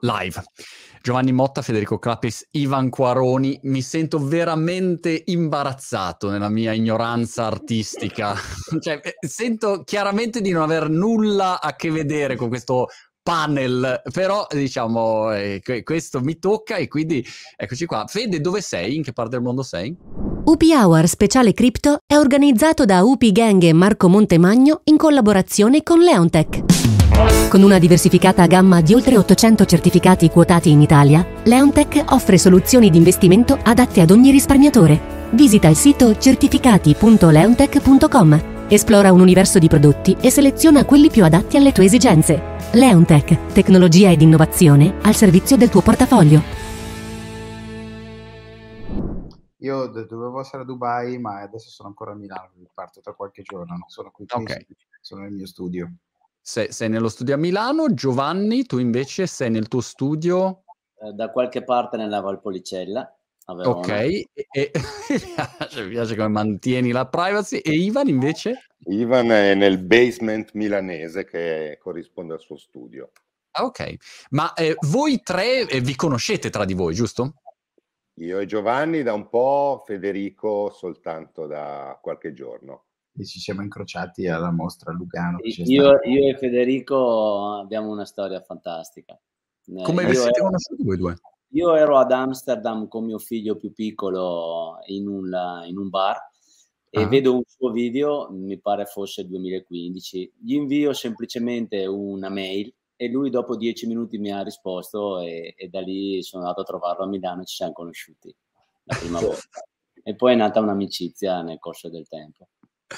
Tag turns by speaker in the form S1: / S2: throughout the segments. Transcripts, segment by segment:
S1: live. Giovanni Motta, Federico Clapis, Ivan Quaroni, mi sento veramente imbarazzato nella mia ignoranza artistica. cioè, eh, sento chiaramente di non aver nulla a che vedere con questo panel, però diciamo eh, questo mi tocca e quindi eccoci qua. Fede, dove sei? In che parte del mondo sei?
S2: UP Hour Speciale Crypto è organizzato da UP Gang e Marco Montemagno in collaborazione con Leontech. Con una diversificata gamma di oltre 800 certificati quotati in Italia, Leontech offre soluzioni di investimento adatte ad ogni risparmiatore. Visita il sito certificati.leontech.com, esplora un universo di prodotti e seleziona quelli più adatti alle tue esigenze. Leontech, tecnologia ed innovazione al servizio del tuo portafoglio.
S3: Io dovevo essere a Dubai, ma adesso sono ancora a Milano, parto tra qualche giorno, non sono qui,
S1: okay.
S3: sono nel mio studio.
S1: Sei, sei, nello studio a Milano, Giovanni, tu invece sei nel tuo studio?
S4: Eh, da qualche parte nella Valpolicella.
S1: Ok, e, e mi piace come mantieni la privacy. E Ivan invece?
S5: Ivan è nel basement milanese che corrisponde al suo studio.
S1: Ah, ok, ma eh, voi tre eh, vi conoscete tra di voi, giusto?
S5: Io e Giovanni da un po', Federico soltanto da qualche giorno
S3: e ci siamo incrociati alla mostra a Lugano.
S4: Io, io, e Federico abbiamo una storia fantastica.
S1: Come vi siete conosciuti voi due?
S4: Io ero ad Amsterdam con mio figlio più piccolo in un, in un bar e ah. vedo un suo video, mi pare fosse 2015. Gli invio semplicemente una mail e lui dopo dieci minuti mi ha risposto e, e da lì sono andato a trovarlo a Milano e ci siamo conosciuti la prima volta. E poi è nata un'amicizia nel corso del tempo.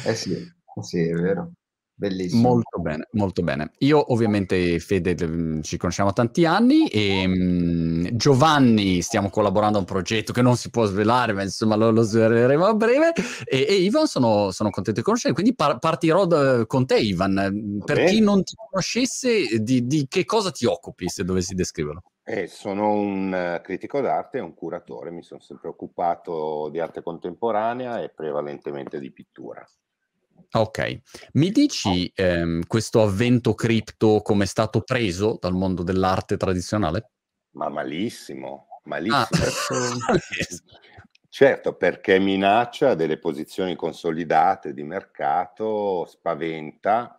S3: Eh sì, sì, è vero. Bellissimo.
S1: Molto bene, molto bene. Io ovviamente, Fede, mm, ci conosciamo tanti anni e um, Giovanni stiamo collaborando a un progetto che non si può svelare, ma insomma lo, lo sveleremo a breve. E, e Ivan sono, sono, contento di conoscere, quindi par- partirò da, con te Ivan. Per chi non ti conoscesse, di, di, che cosa ti occupi se dovessi descriverlo?
S5: Eh, sono un uh, critico d'arte e un curatore, mi sono sempre occupato di arte contemporanea e prevalentemente di pittura.
S1: Ok, mi dici ehm, questo avvento cripto come è stato preso dal mondo dell'arte tradizionale?
S5: Ma malissimo, malissimo. Ah. certo, perché minaccia delle posizioni consolidate di mercato, spaventa,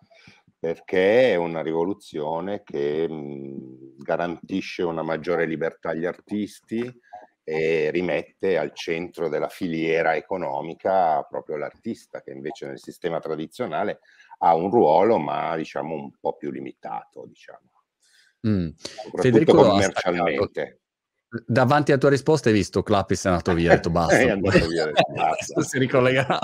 S5: perché è una rivoluzione che mh, garantisce una maggiore libertà agli artisti, e rimette al centro della filiera economica proprio l'artista, che invece nel sistema tradizionale ha un ruolo, ma diciamo un po' più limitato, diciamo.
S1: Mm. Federico commercialmente. Davanti alla tua risposta hai visto Clappis è andato via, hai detto basta. è andato via, basta. si ricollegherà.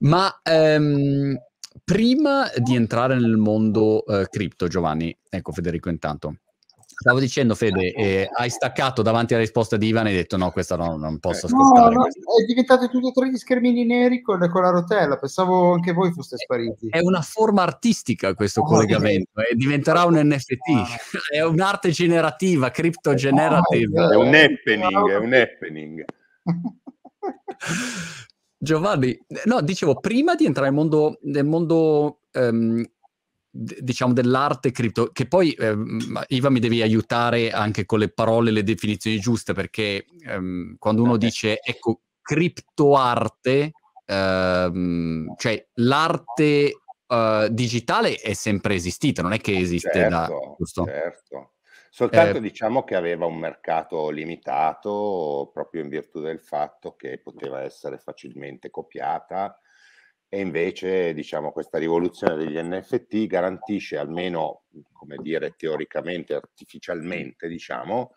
S1: ma ehm, prima di entrare nel mondo eh, cripto, Giovanni, ecco Federico intanto, Stavo dicendo, Fede, eh, hai staccato davanti alla risposta di Ivan e hai detto no, questa no, non posso ascoltare. No, no,
S3: è diventato tutti e tre gli schermini neri con, con, la rotella, pensavo anche voi foste spariti.
S1: È una forma artistica questo oh, collegamento, eh, diventerà un NFT, ah. è un'arte generativa, crypto generative.
S5: Oh, è un happening, è un happening.
S1: Giovanni, no, dicevo, prima di entrare nel mondo, nel mondo um, diciamo dell'arte cripto, che poi eh, Iva mi devi aiutare anche con le parole, le definizioni giuste, perché ehm, quando uno dice ecco criptoarte, ehm, cioè l'arte uh, digitale è sempre esistita, non è che esiste certo, da giusto?
S5: Certo. Soltanto eh, diciamo che aveva un mercato limitato proprio in virtù del fatto che poteva essere facilmente copiata e invece diciamo questa rivoluzione degli NFT garantisce almeno come dire teoricamente artificialmente diciamo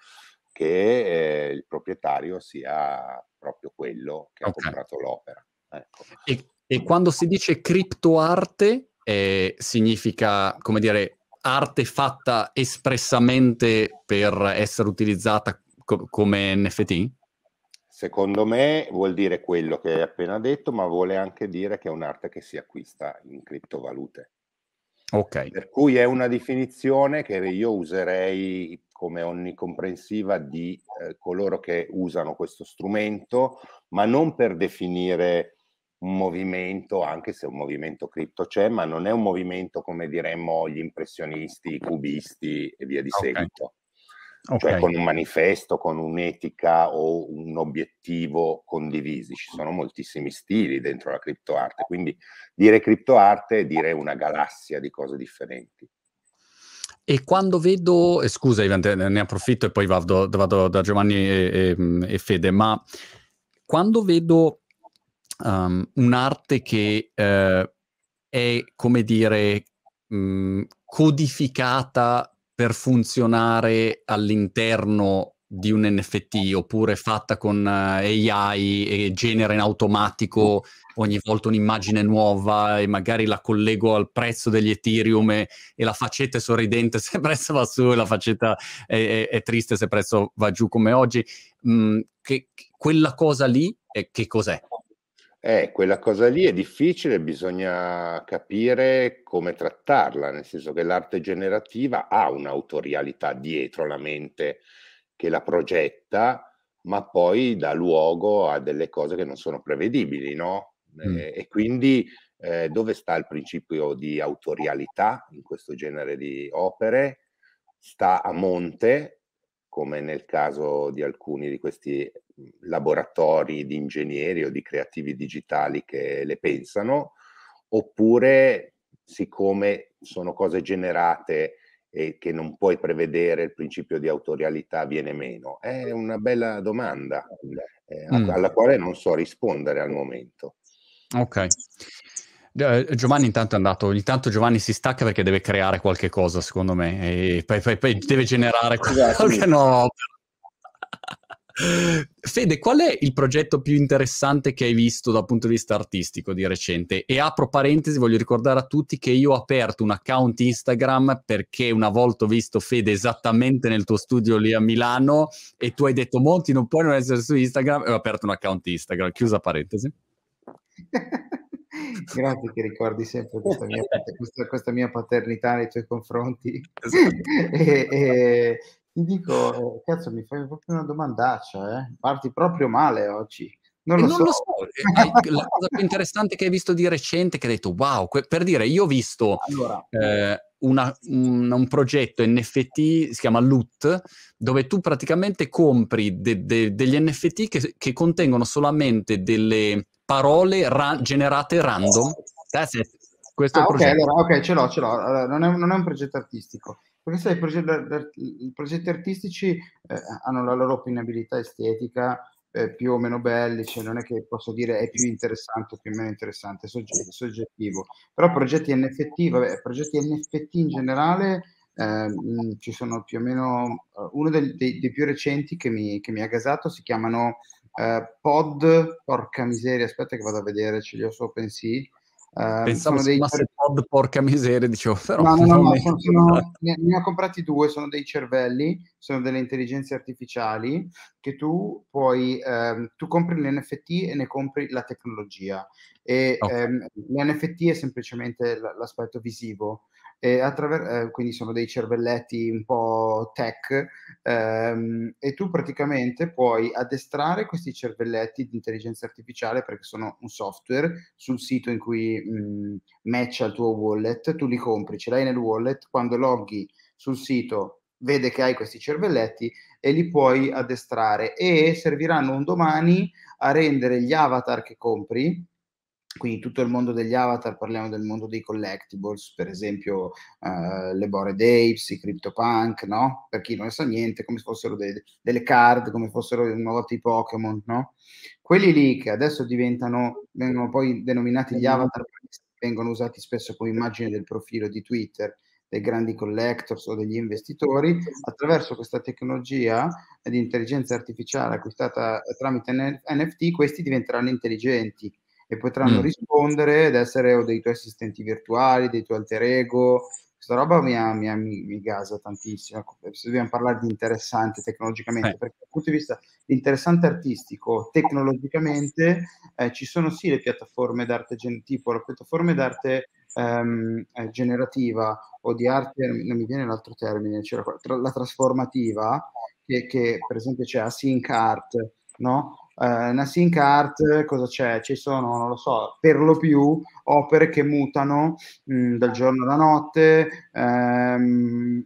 S5: che eh, il proprietario sia proprio quello che okay. ha comprato l'opera ecco.
S1: e, e, quando si dice criptoarte eh, significa come dire arte fatta espressamente per essere utilizzata co- come NFT?
S5: Secondo me vuol dire quello che hai appena detto, ma vuole anche dire che è un'arte che si acquista in criptovalute.
S1: Ok.
S5: Per cui è una definizione che io userei come onnicomprensiva di eh, coloro che usano questo strumento, ma non per definire un movimento, anche se un movimento cripto c'è, ma non è un movimento come diremmo gli impressionisti, i cubisti e via di okay. seguito. Cioè okay. Cioè con un manifesto, con un'etica o un obiettivo condivisi. Ci sono moltissimi stili dentro la criptoarte, quindi dire criptoarte è dire una galassia di cose differenti.
S1: E quando vedo, eh, scusa Ivan, ne approfitto e poi vado, vado da Giovanni e, e, e, Fede, ma quando vedo um, un'arte che eh, è, come dire, mh, mm, codificata per funzionare all'interno di un NFT oppure fatta con eh, AI e genera in automatico ogni volta un'immagine nuova e magari la collego al prezzo degli Ethereum e, e la faccetta è sorridente se il prezzo va su e la faccetta è, è, è triste se il prezzo va giù come oggi. Mm, che, quella cosa lì è, che cos'è?
S5: Eh, quella cosa lì è difficile, bisogna capire come trattarla, nel senso che l'arte generativa ha un'autorialità dietro la mente che la progetta, ma poi dà luogo a delle cose che non sono prevedibili, no? Mm. Eh, e quindi eh, dove sta il principio di autorialità in questo genere di opere? Sta a monte, come nel caso di alcuni di questi laboratori di ingegneri o di creativi digitali che le pensano, oppure siccome sono cose generate e che non puoi prevedere il principio di autorialità viene meno? È una bella domanda eh, mm. alla quale non so rispondere al momento.
S1: Ok. Eh, Giovanni intanto è andato, ogni tanto Giovanni si stacca perché deve creare qualche cosa secondo me e poi, poi, poi deve generare esatto. qualche nuova opera. Fede, qual è il progetto più interessante che hai visto dal punto di vista artistico di recente? E apro parentesi, voglio ricordare a tutti che io ho aperto un account Instagram perché una volta ho visto Fede esattamente nel tuo studio lì a Milano e tu hai detto Monti non puoi non essere su Instagram e ho aperto un account Instagram, chiusa parentesi.
S3: Grazie che ricordi sempre questa mia, questa, questa mia paternità nei tuoi confronti. Esatto. e, e, ti dico, eh, cazzo, mi fai proprio una domandaccia, eh? Parti proprio male oggi.
S1: Non, lo, non so. lo so. La cosa più interessante che hai visto di recente, che hai detto, wow, que- per dire, io ho visto allora. eh, una, un, un, progetto NFT, si chiama Loot, dove tu praticamente compri de- de- degli NFT che, che contengono solamente delle parole ra- generate random. That's it.
S3: Questo ah, è il okay, progetto. Allora, ok, ce l'ho, ce l'ho. Allora, non, è, non, è, un progetto artistico. Perché sai, i progetti, artistici eh, hanno la loro opinabilità estetica, eh, più o meno belli, cioè non è che posso dire è più interessante o più o meno interessante, è soggettivo. soggettivo. Però progetti NFT, vabbè, progetti NFT in generale eh, ci sono più o meno, uh, uno dei, dei, dei, più recenti che mi, che mi ha gasato si chiamano uh, Pod, porca miseria, aspetta che vado a vedere, ce li ho su OpenSea,
S1: Uh, Pensavo dei cer- pod, porca miseria, dicevo, però
S3: no, no, no, no sono, sono, ne, ne, ho comprati due, sono dei cervelli, sono delle intelligenze artificiali che tu puoi, ehm, tu compri l'NFT e ne compri la tecnologia. E okay. ehm, l'NFT è semplicemente l- l'aspetto visivo, e attraver- eh, quindi sono dei cervelletti un po' tech ehm, e tu praticamente puoi addestrare questi cervelletti di intelligenza artificiale perché sono un software sul sito in cui mh, matcha il tuo wallet, tu li compri, ce l'hai nel wallet, quando loghi sul sito vede che hai questi cervelletti e li puoi addestrare e serviranno un domani a rendere gli avatar che compri quindi tutto il mondo degli avatar, parliamo del mondo dei collectibles, per esempio uh, le Bored Apes, i CryptoPunk, no? Per chi non ne sa niente, come se fossero de- delle card, come fossero una volta i Pokémon, no? Quelli lì che adesso diventano, vengono poi denominati gli avatar, vengono usati spesso come immagine del profilo di Twitter dei grandi collectors o degli investitori, attraverso questa tecnologia di intelligenza artificiale acquistata tramite NFT, questi diventeranno intelligenti e potranno mm. rispondere ed essere o dei tuoi assistenti virtuali, dei tuoi alter ego. Questa roba mi, ha, mi, ha, mi, mi gasa tantissimo. Se dobbiamo parlare di interessante tecnologicamente, eh. perché dal punto di vista interessante artistico, tecnologicamente eh, ci sono sì le piattaforme d'arte gen- tipo le piattaforme d'arte ehm, eh, generativa o di arte, non mi viene l'altro termine, c'era la trasformativa, che, che per esempio c'è Async Art, no? Uh, in Async Art cosa c'è? Ci sono, non lo so, per lo più opere che mutano mh, mm, dal giorno alla notte, ehm,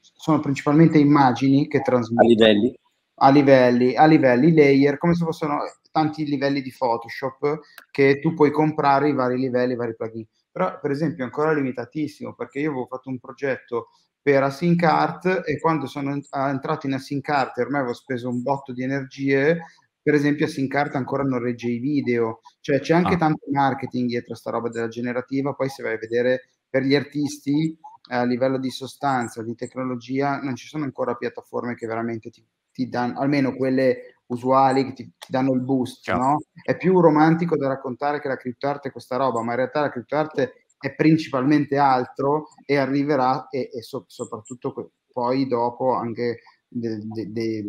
S3: sono principalmente immagini che trasmettono.
S4: A livelli?
S3: A livelli, a livelli layer, come se fossero tanti livelli di Photoshop che tu puoi comprare i vari livelli, i vari plugin. Però, per esempio, è ancora limitatissimo perché io avevo fatto un progetto per Async Art e quando sono entrato in Async Art e ormai avevo speso un botto di energie, per esempio Async Art ancora non regge i video, cioè c'è anche ah. tanto marketing dietro a sta roba della generativa, poi se vai a vedere per gli artisti a livello di sostanza, di tecnologia, non ci sono ancora piattaforme che veramente ti, ti danno, almeno quelle usuali che ti, ti danno il boost, Ciao. no? È più romantico da raccontare che la criptoarte è questa roba, ma in realtà la criptoarte è principalmente altro e arriverà e, e so, soprattutto poi dopo anche de, de, de,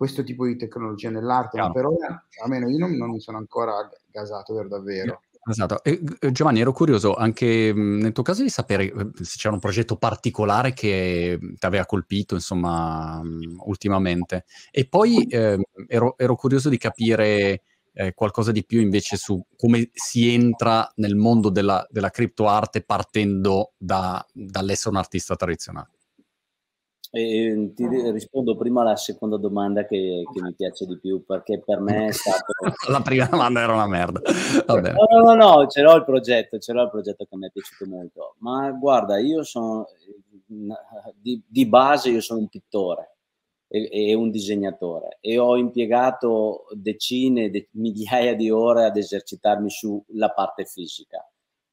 S3: questo tipo di tecnologia nell'arte, Chiaro. ma per ora almeno io non, non mi sono ancora gasato per davvero.
S1: Esatto. E, Giovanni, ero curioso anche nel tuo caso di sapere se c'era un progetto particolare che ti aveva colpito, insomma, ultimamente. E poi eh, ero, ero, curioso di capire eh, qualcosa di più invece su come si entra nel mondo della, della criptoarte partendo da, dall'essere un artista tradizionale.
S4: E ti rispondo prima alla seconda domanda che, che, mi piace di più, perché per me è stato...
S1: La prima domanda era una merda.
S4: Vabbè. No, no, no, no, ce l'ho il progetto, ce l'ho il progetto che mi è piaciuto molto. Ma guarda, io sono... Di, di base io sono un pittore e, e, un disegnatore e ho impiegato decine, de, migliaia di ore ad esercitarmi sulla parte fisica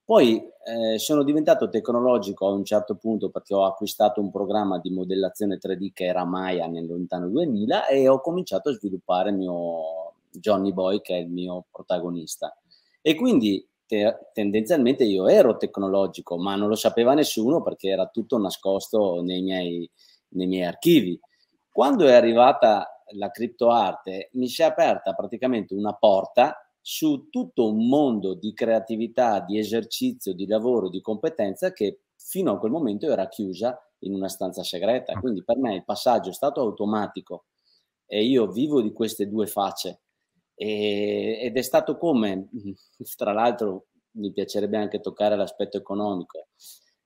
S4: poi eh, sono diventato tecnologico a un certo punto perché ho acquistato un programma di modellazione 3D che era Maya nel lontano 2000 e ho cominciato a sviluppare il mio Johnny Boy che è il mio protagonista. E quindi te- tendenzialmente io ero tecnologico, ma non lo sapeva nessuno perché era tutto nascosto nei miei, nei miei archivi. Quando è arrivata la criptoarte mi si è aperta praticamente una porta su tutto un mondo di creatività, di esercizio, di lavoro, di competenza che fino a quel momento era chiusa in una stanza segreta. Ah. Quindi per me il passaggio è stato automatico e io vivo di queste due facce. E, ed è stato come, tra l'altro mi piacerebbe anche toccare l'aspetto economico,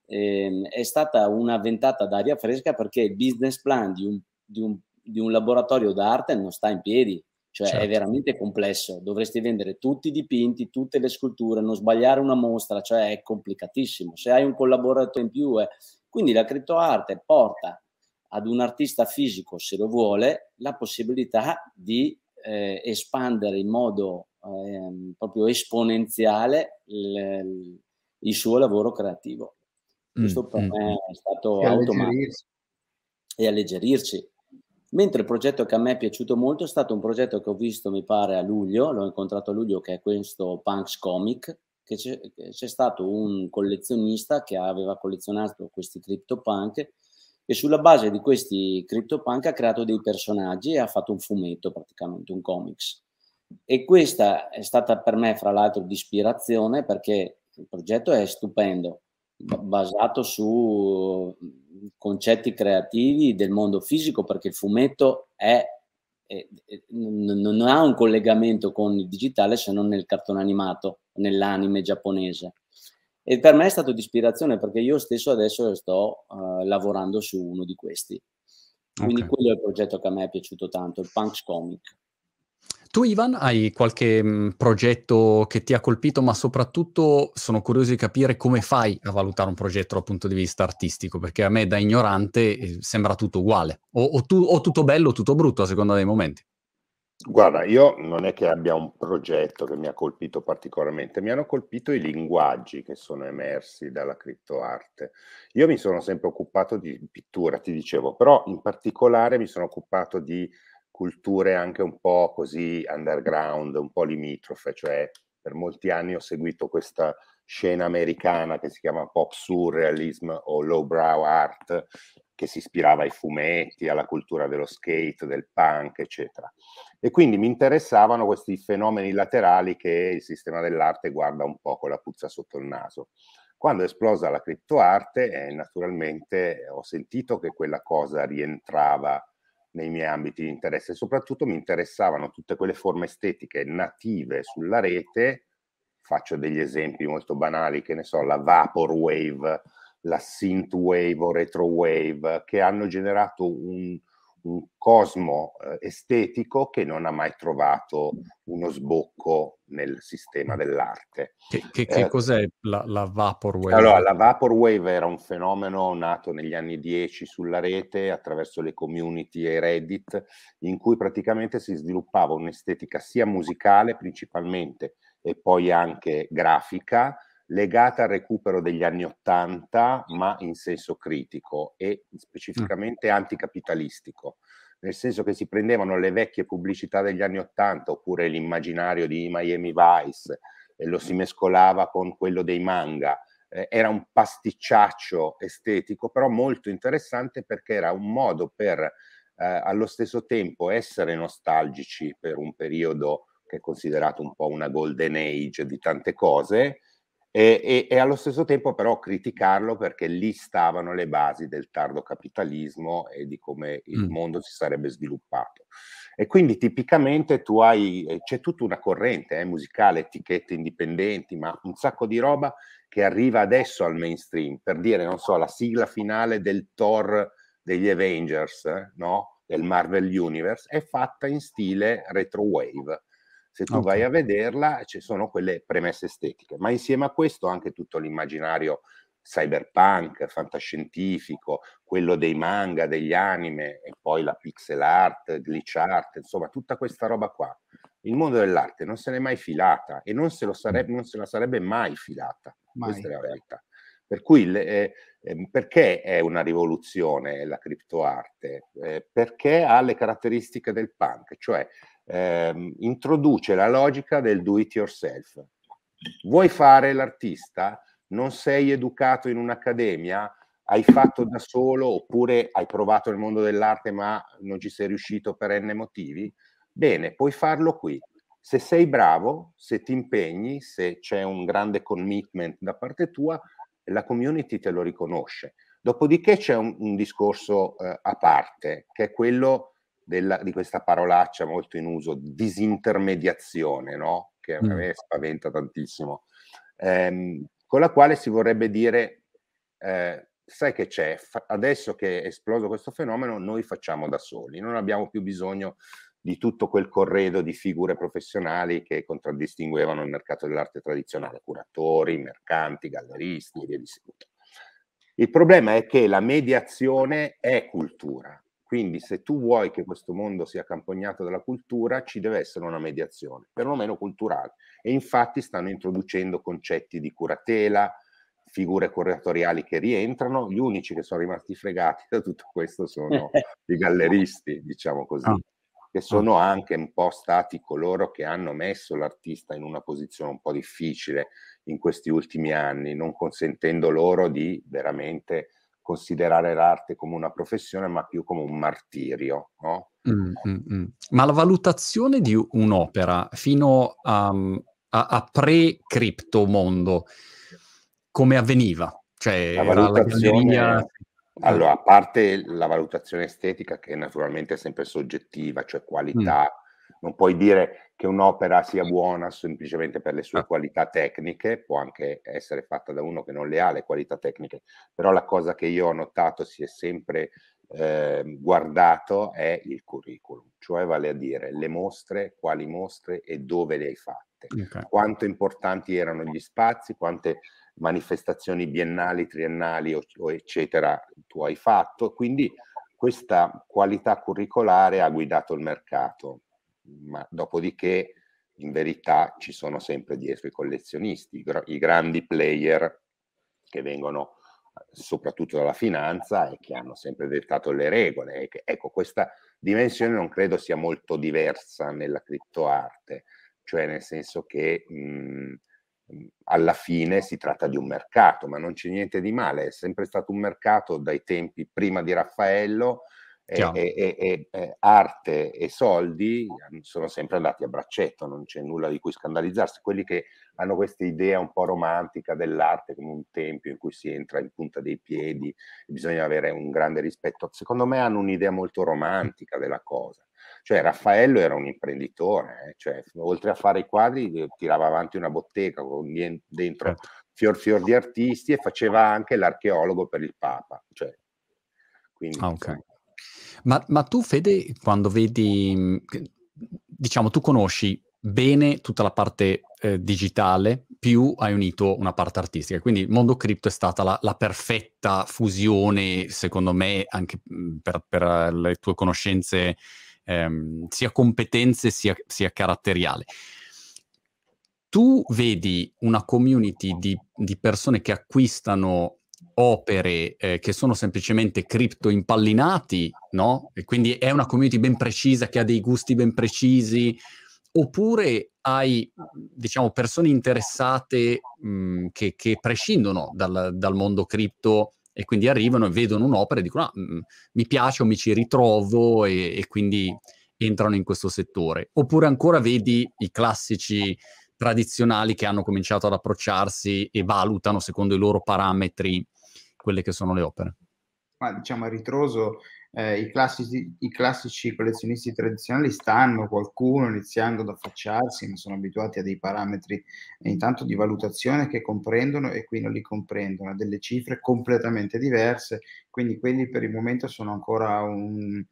S4: eh, è stata una ventata d'aria fresca perché il business plan di un, di un, di un laboratorio d'arte non sta in piedi, cioè certo. è veramente complesso, dovresti vendere tutti i dipinti, tutte le sculture, non sbagliare una mostra, cioè è complicatissimo. Se hai un collaboratore in più, è... quindi la criptoarte porta ad un artista fisico, se lo vuole, la possibilità di eh, espandere in modo eh, proprio esponenziale il, il, suo lavoro creativo. Questo mm, per mm. me è stato e automatico. E alleggerirci. Mentre il progetto che a me è piaciuto molto è stato un progetto che ho visto, mi pare, a luglio, l'ho incontrato a luglio, che è questo Punks Comic, che c'è, c'è stato un collezionista che aveva collezionato questi CryptoPunk e sulla base di questi CryptoPunk ha creato dei personaggi e ha fatto un fumetto praticamente, un comics. E questa è stata per me, fra l'altro, di ispirazione perché il progetto è stupendo, basato su concetti creativi del mondo fisico perché il fumetto è, è, è, non ha un collegamento con il digitale se non nel cartone animato, nell'anime giapponese. E per me è stato di ispirazione perché io stesso adesso sto uh, lavorando su uno di questi. Quindi okay. quello è il progetto che a me è piaciuto tanto, il Punks Comic.
S1: Tu Ivan hai qualche mhmm, progetto che ti ha colpito, ma soprattutto sono curioso di capire come fai a valutare un progetto dal punto di vista artistico, perché a me da ignorante eh, sembra tutto uguale, o, o, tu, o tutto bello o tutto brutto a seconda dei momenti.
S5: Guarda, io non è che abbia un progetto che mi ha colpito particolarmente, mi hanno colpito i linguaggi che sono emersi dalla criptoarte. Io mi sono sempre occupato di pittura, ti dicevo, però in particolare mi sono occupato di culture anche un po' così underground, un po' limitrofe, cioè per molti anni ho seguito questa scena americana che si chiama pop surrealism o lowbrow art, che si ispirava ai fumetti, alla cultura dello skate, del punk, eccetera. E quindi mi interessavano questi fenomeni laterali che il sistema dell'arte guarda un po' con la puzza sotto il naso. Quando è esplosa la criptoarte, eh, naturalmente ho sentito che quella cosa rientrava nei miei ambiti di interesse. Soprattutto mi interessavano tutte quelle forme estetiche native sulla rete. Faccio degli esempi molto banali, che ne so, la Vaporwave, la Synthwave o Retrowave, che hanno generato un, un cosmo eh, estetico che non ha mai trovato uno sbocco nel sistema dell'arte.
S1: Che, che, che eh, cos'è la, la, Vaporwave?
S5: Allora, la Vaporwave era un fenomeno nato negli anni 10 sulla rete attraverso le community e Reddit, in cui praticamente si sviluppava un'estetica sia musicale principalmente e poi anche grafica, legata al recupero degli anni Ottanta, ma in senso critico e specificamente mm. anticapitalistico, nel senso che si prendevano le vecchie pubblicità degli anni Ottanta oppure l'immaginario di Miami Vice e lo si mescolava con quello dei manga. Eh, era un pasticciaccio estetico, però molto interessante perché era un modo per eh, allo stesso tempo essere nostalgici per un periodo che è considerato un po' una golden age di tante cose, e, e, e, allo stesso tempo però criticarlo perché lì stavano le basi del tardo capitalismo e di come il mm. mondo si sarebbe sviluppato. E quindi tipicamente tu hai, eh, c'è tutta una corrente eh, musicale, etichette indipendenti, ma un sacco di roba che arriva adesso al mainstream, per dire, non so, la sigla finale del Thor degli Avengers, eh, no? del Marvel Universe, è fatta in stile retrowave se tu okay. vai a vederla ci sono quelle premesse estetiche, ma insieme a questo anche tutto l'immaginario cyberpunk, fantascientifico, quello dei manga, degli anime e poi la pixel art, glitch art, insomma tutta questa roba qua. Il mondo dell'arte non se n'è mai filata e non se, sarebbe, non se la sarebbe mai filata, mai. questa è la realtà. Per cui eh, eh, perché è una rivoluzione la criptoarte? Eh, perché ha le caratteristiche del punk, cioè eh, introduce la logica del do it yourself. Vuoi fare l'artista? Non sei educato in un'accademia? Hai fatto da solo oppure hai provato nel mondo dell'arte ma non ci sei riuscito per n motivi? Bene, puoi farlo qui. Se sei bravo, se ti impegni, se c'è un grande commitment da parte tua, la community te lo riconosce. Dopodiché c'è un, un discorso eh, a parte, che è quello della, di questa parolaccia molto in uso, disintermediazione, no? che a me mm. spaventa tantissimo, ehm, con la quale si vorrebbe dire, eh, sai che c'è, fa- adesso che è esploso questo fenomeno, noi facciamo da soli, non abbiamo più bisogno di tutto quel corredo di figure professionali che contraddistinguevano il mercato dell'arte tradizionale, curatori, mercanti, galleristi e via di seguito. Il problema è che la mediazione è cultura, quindi se tu vuoi che questo mondo sia accompagnato dalla cultura, ci deve essere una mediazione, perlomeno culturale. E infatti stanno introducendo concetti di curatela, figure curatoriali che rientrano. Gli unici che sono rimasti fregati da tutto questo sono i galleristi, diciamo così, ah. che sono anche un po' stati coloro che hanno messo l'artista in una posizione un po' difficile in questi ultimi anni, non consentendo loro di veramente considerare l'arte come una professione, ma più come un martirio. No?
S1: Mm, mm, mm. Ma la valutazione di un'opera fino a, a, a pre-cripto mondo, come avveniva? Cioè,
S5: la valutazione... La allora, a parte la valutazione estetica, che naturalmente è sempre soggettiva, cioè qualità. Non puoi dire che un'opera sia buona semplicemente per le sue ah. qualità tecniche, può anche essere fatta da uno che non le ha le qualità tecniche, però la cosa che io ho notato si è sempre eh, guardato è il curriculum, cioè vale a dire le mostre, quali mostre e dove le hai fatte, okay. quanto importanti erano gli spazi, quante manifestazioni biennali, triennali o, o eccetera tu hai fatto, quindi questa qualità curricolare ha guidato il mercato ma dopodiché in verità ci sono sempre dietro i collezionisti, i, gr- i grandi player che vengono soprattutto dalla finanza e che hanno sempre dettato le regole. Ecco, questa dimensione non credo sia molto diversa nella criptoarte, cioè nel senso che mh, alla fine si tratta di un mercato, ma non c'è niente di male, è sempre stato un mercato dai tempi prima di Raffaello E, e, e, e, arte e soldi sono sempre andati a braccetto, non c'è nulla di cui scandalizzarsi. Quelli che hanno questa idea un po' romantica dell'arte come un tempio in cui si entra in punta dei piedi e bisogna avere un grande rispetto, secondo me hanno un'idea molto romantica della cosa. Cioè Raffaello era un imprenditore, eh? cioè, oltre a fare i quadri eh, tirava avanti una bottega con dentro certo. fior fior di artisti e faceva anche l'archeologo per il Papa. Cioè,
S1: quindi, ah, okay. Ma, ma tu Fede, quando vedi, diciamo, tu conosci bene tutta la parte eh, digitale, più hai unito una parte artistica. Quindi il mondo cripto è stata la, la perfetta fusione, secondo me, anche per, per le tue conoscenze ehm, sia competenze sia, sia caratteriale. Tu vedi una community di, di persone che acquistano opere eh, che sono semplicemente cripto impallinati, no? E quindi è una community ben precisa che ha dei gusti ben precisi, oppure hai, diciamo, persone interessate mh, che, che, prescindono dal, dal mondo cripto e quindi arrivano e vedono un'opera e dicono ah, mh, mi piace o mi ci ritrovo e, e, quindi entrano in questo settore. Oppure ancora vedi i classici tradizionali che hanno cominciato ad approcciarsi e valutano secondo i loro parametri quelle che sono le opere.
S3: Ma diciamo a ritroso eh, i, classici, i, classici, collezionisti tradizionali stanno qualcuno iniziando ad affacciarsi, ma sono abituati a dei parametri intanto di valutazione che comprendono e qui non li comprendono, a delle cifre completamente diverse, quindi quelli per il momento sono ancora un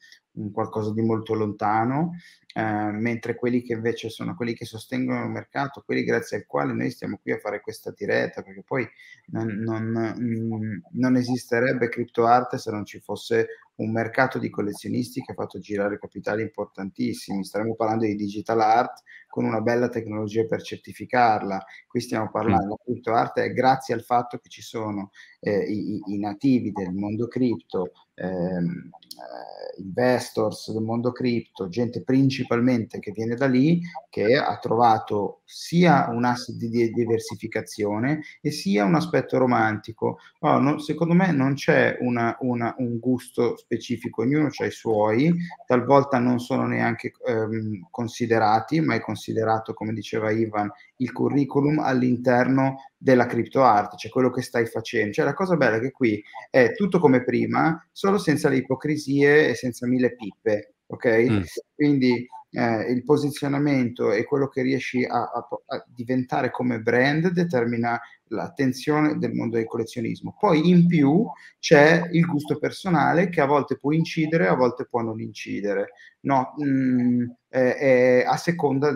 S3: qualcosa di molto lontano, eh, mentre quelli che invece sono quelli che sostengono il mercato, quelli grazie al quale noi stiamo qui a fare questa diretta, perché poi non, non, mm, non esisterebbe criptoarte se non ci fosse un mercato di collezionisti che ha fatto girare capitali importantissimi. Staremo parlando di digital art con una bella tecnologia per certificarla. Qui stiamo parlando, di criptoarte grazie al fatto che ci sono eh, i, i, nativi del mondo cripto, ehm, eh, investors del mondo cripto, gente principalmente che viene da lì, che ha trovato sia un asset di diversificazione e sia un aspetto romantico. No, no, secondo me non c'è una, una, un gusto specifico, ognuno ha i suoi, talvolta non sono neanche ehm, considerati, ma è considerato, come diceva Ivan, il curriculum all'interno della criptoarte, cioè quello che stai facendo. Cioè la cosa bella è che qui è tutto come prima, solo senza le ipocrisie e senza mille pippe, ok? Mm. Quindi eh, il posizionamento e quello che riesci a, a, a, diventare come brand determina l'attenzione del mondo del collezionismo. Poi in più c'è il gusto personale che a volte può incidere, a volte può non incidere. No, mh, è, è a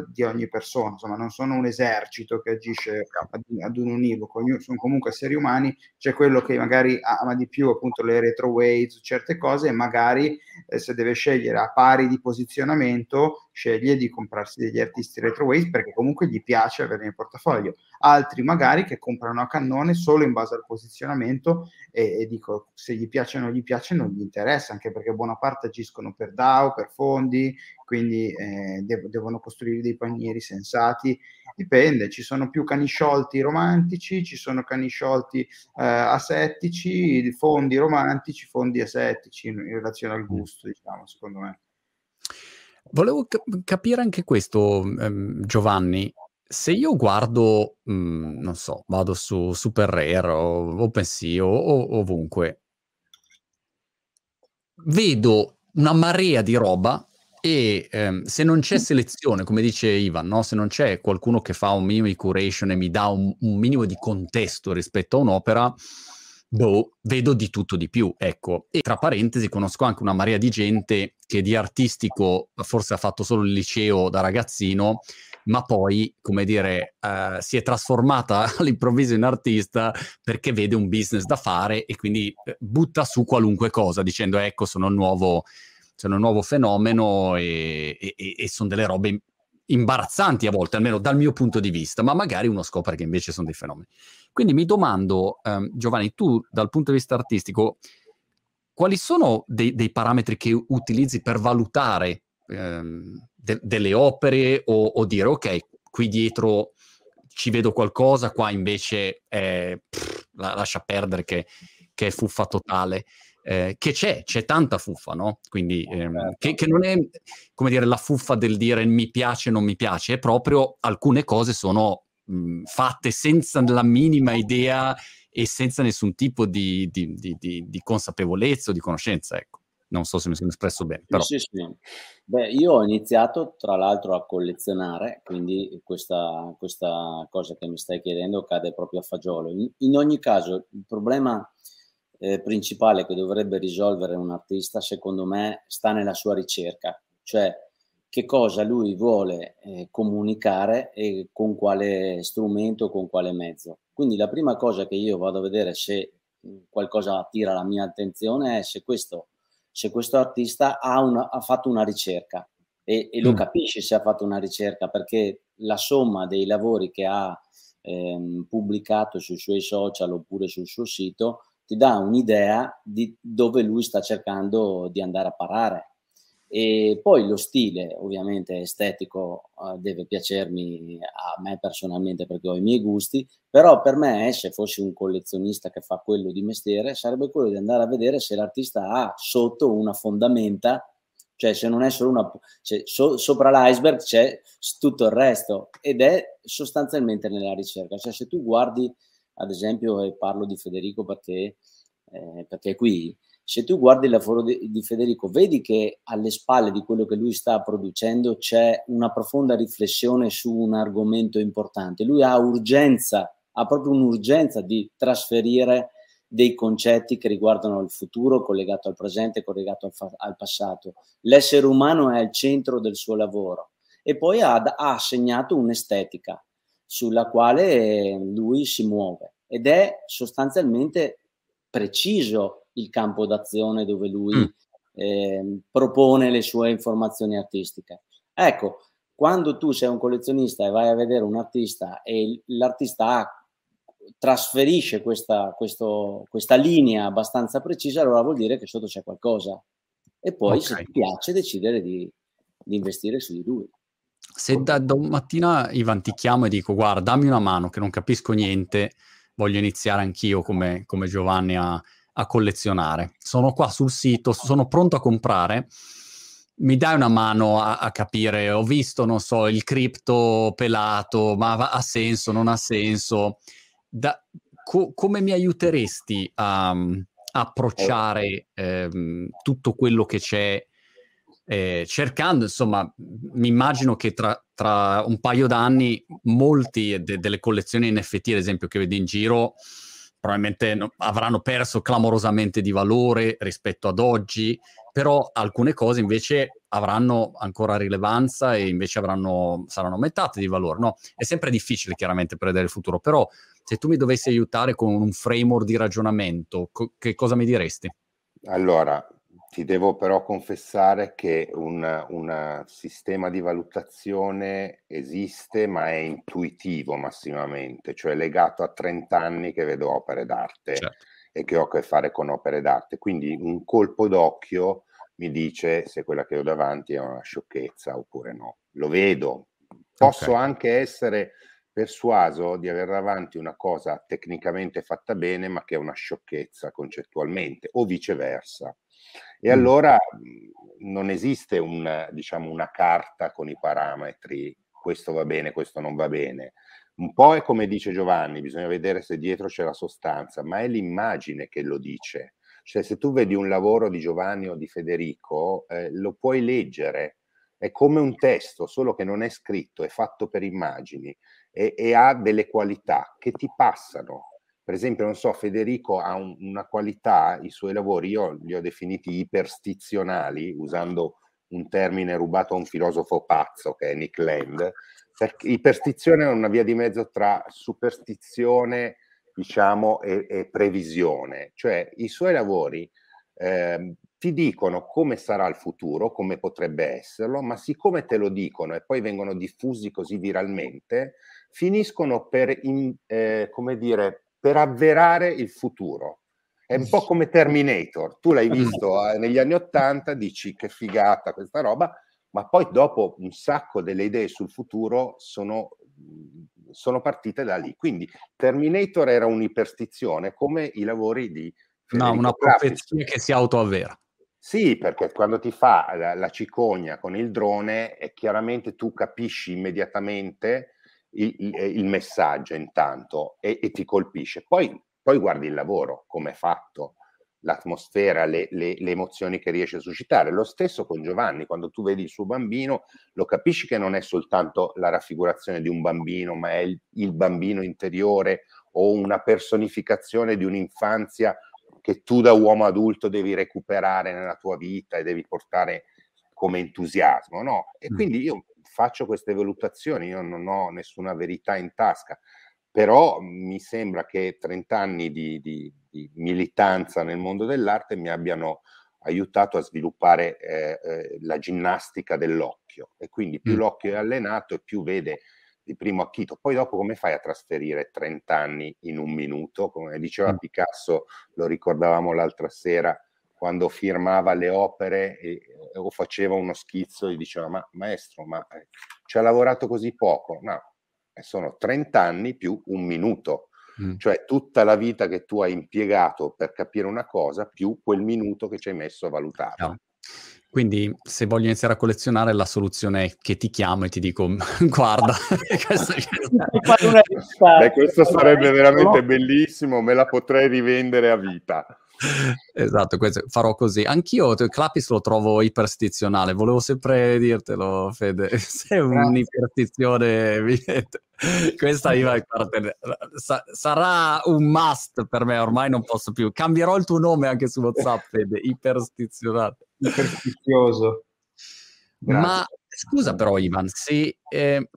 S3: di ogni persona, insomma, non sono un esercito che agisce ad, ad un univoco, sono comunque esseri umani, c'è quello che magari ama di più appunto le retro waves, certe cose, e magari eh, se deve scegliere a pari di posizionamento, sceglie di comprarsi degli artisti retro waves perché comunque gli piace avere nel portafoglio. Altri magari che comprano a cannone solo in base al posizionamento e, e dico se gli piace o non gli piace non gli interessa, anche perché buona parte agiscono per DAO, per fondi, quindi eh, dev- devono costruire dei panieri sensati, dipende, ci sono più cani sciolti romantici, ci sono cani sciolti eh, asettici, fondi romantici, fondi asettici in, in relazione al gusto, diciamo, secondo me.
S1: Volevo cap- capire anche questo, ehm, Giovanni. Se io guardo, mh, mhmm, non so, vado su Super Rare o OpenSea o, o ovunque, vedo una marea di roba e ehm, se non c'è selezione, come dice Ivan, no? se non c'è qualcuno che fa un minimo di curation e mi dà un, un minimo di contesto rispetto a un'opera, boh, vedo di tutto di più, ecco. E tra parentesi conosco anche una marea di gente che di artistico forse ha fatto solo il liceo da ragazzino, ma poi, come dire, uh, si è trasformata all'improvviso in artista perché vede un business da fare e quindi eh, butta su qualunque cosa dicendo ecco sono il nuovo sono un nuovo fenomeno e, e, e sono delle robe imbarazzanti a volte, almeno dal mio punto di vista, ma magari uno scopre che invece sono dei fenomeni. Quindi mi domando, um, Giovanni, tu dal punto di vista artistico, quali sono dei, dei parametri che utilizzi per valutare um, de- delle opere o, o, dire, ok, qui dietro ci vedo qualcosa, qua invece è, pff, la, lascia perdere che, che, è fuffa totale. eh, che c'è, c'è tanta fuffa, no? Quindi ehm, che, che, non è, come dire, la fuffa del dire mi piace, non mi piace, è proprio alcune cose sono mh, fatte senza la minima idea e senza nessun tipo di, di, di, di consapevolezza o di conoscenza, ecco. Non so se mi sono espresso bene. Però.
S4: Sì, sì. Beh, io ho iniziato tra l'altro a collezionare, quindi questa, questa cosa che mi stai chiedendo cade proprio a fagiolo. In, in ogni caso, il problema eh, principale che dovrebbe risolvere un artista, secondo me, sta nella sua ricerca, cioè che cosa lui vuole eh, comunicare e con quale strumento, con quale mezzo. Quindi la prima cosa che io vado a vedere se qualcosa attira la mia attenzione è se questo se questo artista ha, una, ha fatto una ricerca e, e lo mm. capisci se ha fatto una ricerca perché la somma dei lavori che ha ehm, pubblicato sui suoi social oppure sul suo sito ti dà un'idea di dove lui sta cercando di andare a parare. E poi lo stile, ovviamente estetico, uh, deve piacermi a me personalmente perché ho i miei gusti, però per me, se fossi un collezionista che fa quello di mestiere, sarebbe quello di andare a vedere se l'artista ha sotto una fondamenta, cioè se non è solo una... Cioè, so, sopra l'iceberg c'è tutto il resto ed è sostanzialmente nella ricerca. Cioè se tu guardi, ad esempio, e parlo di Federico perché, eh, perché è qui, se tu guardi il lavoro di, di, Federico, vedi che alle spalle di quello che lui sta producendo c'è una profonda riflessione su un argomento importante. Lui ha urgenza, ha proprio un'urgenza di trasferire dei concetti che riguardano il futuro collegato al presente, collegato al, fa- al passato. L'essere umano è al centro del suo lavoro e poi ha, ha assegnato un'estetica sulla quale lui si muove ed è sostanzialmente preciso il campo d'azione dove lui mm. eh, propone le sue informazioni artistiche. Ecco, quando tu sei un collezionista e vai a vedere un artista e l'artista ha trasferisce questa, questo, questa, linea abbastanza precisa, allora vuol dire che sotto c'è qualcosa. E poi, okay. se ti piace, decidere di, di, investire su di lui.
S1: Se da domattina, Ivan, ti chiamo e dico, guarda, dammi una mano, che non capisco niente, voglio iniziare anch'io come, come Giovanni a, a collezionare. Sono qua sul sito, sono pronto a comprare. Mi dai una mano a, a capire? Ho visto, non so, il cripto pelato, ma ha senso, non ha senso? Da, co- come mi aiuteresti a, a approcciare ehm, tutto quello che c'è? Eh, cercando, insomma, mi immagino che tra, tra un paio d'anni molti de- delle collezioni NFT, ad esempio, che vedi in giro, probabilmente no, avranno perso clamorosamente di valore rispetto ad oggi, però alcune cose invece avranno ancora rilevanza e invece avranno, saranno aumentate di valore. No? È sempre difficile chiaramente prevedere il futuro, però se tu mi dovessi aiutare con un framework di ragionamento, co- che cosa mi diresti?
S5: Allora, ti devo però confessare che un, sistema di valutazione esiste, ma è intuitivo massimamente, cioè legato a 30 anni che vedo opere d'arte certo. e che ho a che fare con opere d'arte. Quindi un colpo d'occhio mi dice se quella che ho davanti è una sciocchezza oppure no. Lo vedo. Posso okay. anche essere persuaso di avere davanti una cosa tecnicamente fatta bene, ma che è una sciocchezza concettualmente, o viceversa. E allora non esiste un, diciamo, una carta con i parametri, questo va bene, questo non va bene. Un po' è come dice Giovanni, bisogna vedere se dietro c'è la sostanza, ma è l'immagine che lo dice. Cioè se tu vedi un lavoro di Giovanni o di Federico, eh, lo puoi leggere, è come un testo, solo che non è scritto, è fatto per immagini e, e ha delle qualità che ti passano per esempio, non so, Federico ha un, una qualità, i suoi lavori, io li ho definiti iperstizionali, usando un termine rubato a un filosofo pazzo che è Nick Land, perché iperstizione è una via di mezzo tra superstizione, diciamo, e, e previsione, cioè i suoi lavori eh, ti dicono come sarà il futuro, come potrebbe esserlo, ma siccome te lo dicono e poi vengono diffusi così viralmente, finiscono per, in, eh, come dire, per avverare il futuro. È un po' come Terminator, tu l'hai visto eh, negli anni Ottanta, dici che figata questa roba, ma poi dopo un sacco delle idee sul futuro sono, sono partite da lì. Quindi Terminator era un'iperstizione come i lavori di
S1: No, una profezia che si autoavvera.
S5: Sì, perché quando ti fa la, la, cicogna con il drone, chiaramente tu capisci immediatamente il, il, il messaggio intanto e, e, ti colpisce. Poi, poi guardi il lavoro, come è fatto, l'atmosfera, le, le, le, emozioni che riesce a suscitare. Lo stesso con Giovanni, quando tu vedi il suo bambino, lo capisci che non è soltanto la raffigurazione di un bambino, ma è il, il bambino interiore o una personificazione di un'infanzia che tu da uomo adulto devi recuperare nella tua vita e devi portare come entusiasmo, no? E mm. quindi io faccio queste valutazioni, io non ho nessuna verità in tasca, però mi sembra che 30 anni di, di, di militanza nel mondo dell'arte mi abbiano aiutato a sviluppare eh, eh, la ginnastica dell'occhio e quindi più mm. l'occhio è allenato e più vede di primo acchito. Poi dopo come fai a trasferire 30 anni in un minuto? Come diceva mm. Picasso, lo ricordavamo l'altra sera, quando firmava le opere e, o faceva uno schizzo e diceva ma maestro, ma eh, ci ha lavorato così poco? No, sono 30 anni più un minuto. Mm. Cioè tutta la vita che tu hai impiegato per capire una cosa più quel minuto che ci hai messo a valutarla. No.
S1: Quindi se voglio iniziare a collezionare la soluzione è che ti chiamo e ti dico guarda,
S5: questo, Beh, questo sarebbe veramente bellissimo, me la potrei rivendere a vita.
S1: Esatto, questo, farò così. Anch'io Clapis lo trovo iperstizionale, volevo sempre dirtelo, Fede. Sei un'iperstizione evidente. Questa io, sa- sarà un must per me, ormai non posso più. Cambierò il tuo nome anche su WhatsApp, Fede, iperstizionato.
S3: Iperstizioso.
S1: Ma scusa però, Ivan, se, eh,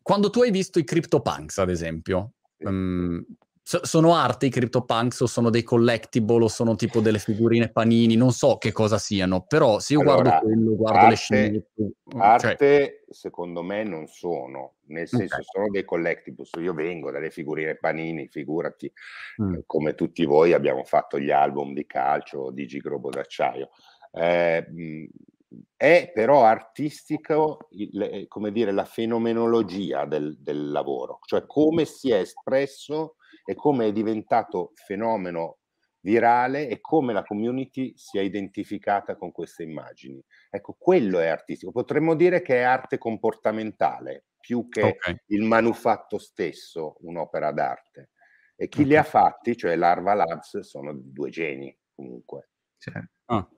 S1: quando tu hai visto i CryptoPunks, ad esempio, um, So, sono arte i CryptoPunks o sono dei collectible o sono tipo delle figurine panini, non so che cosa siano, però se io allora, guardo quello, guardo
S5: arte,
S1: le scenette...
S5: Mm, arte, cioè... secondo me, non sono, nel senso okay. sono dei collectibles. Io vengo dalle figurine panini, figurati, mm. come tutti voi abbiamo fatto gli album di calcio, di Gigrobo d'acciaio. Eh, è però artistico, il, come dire, la fenomenologia del, del lavoro, cioè come si è espresso e come è diventato fenomeno virale e come la community si è identificata con queste immagini. Ecco, quello è artistico. Potremmo dire che è arte comportamentale più che okay. il manufatto stesso, un'opera d'arte. E chi okay. li ha fatti, cioè Larva Labs, sono due geni comunque.
S3: Sì. Ah.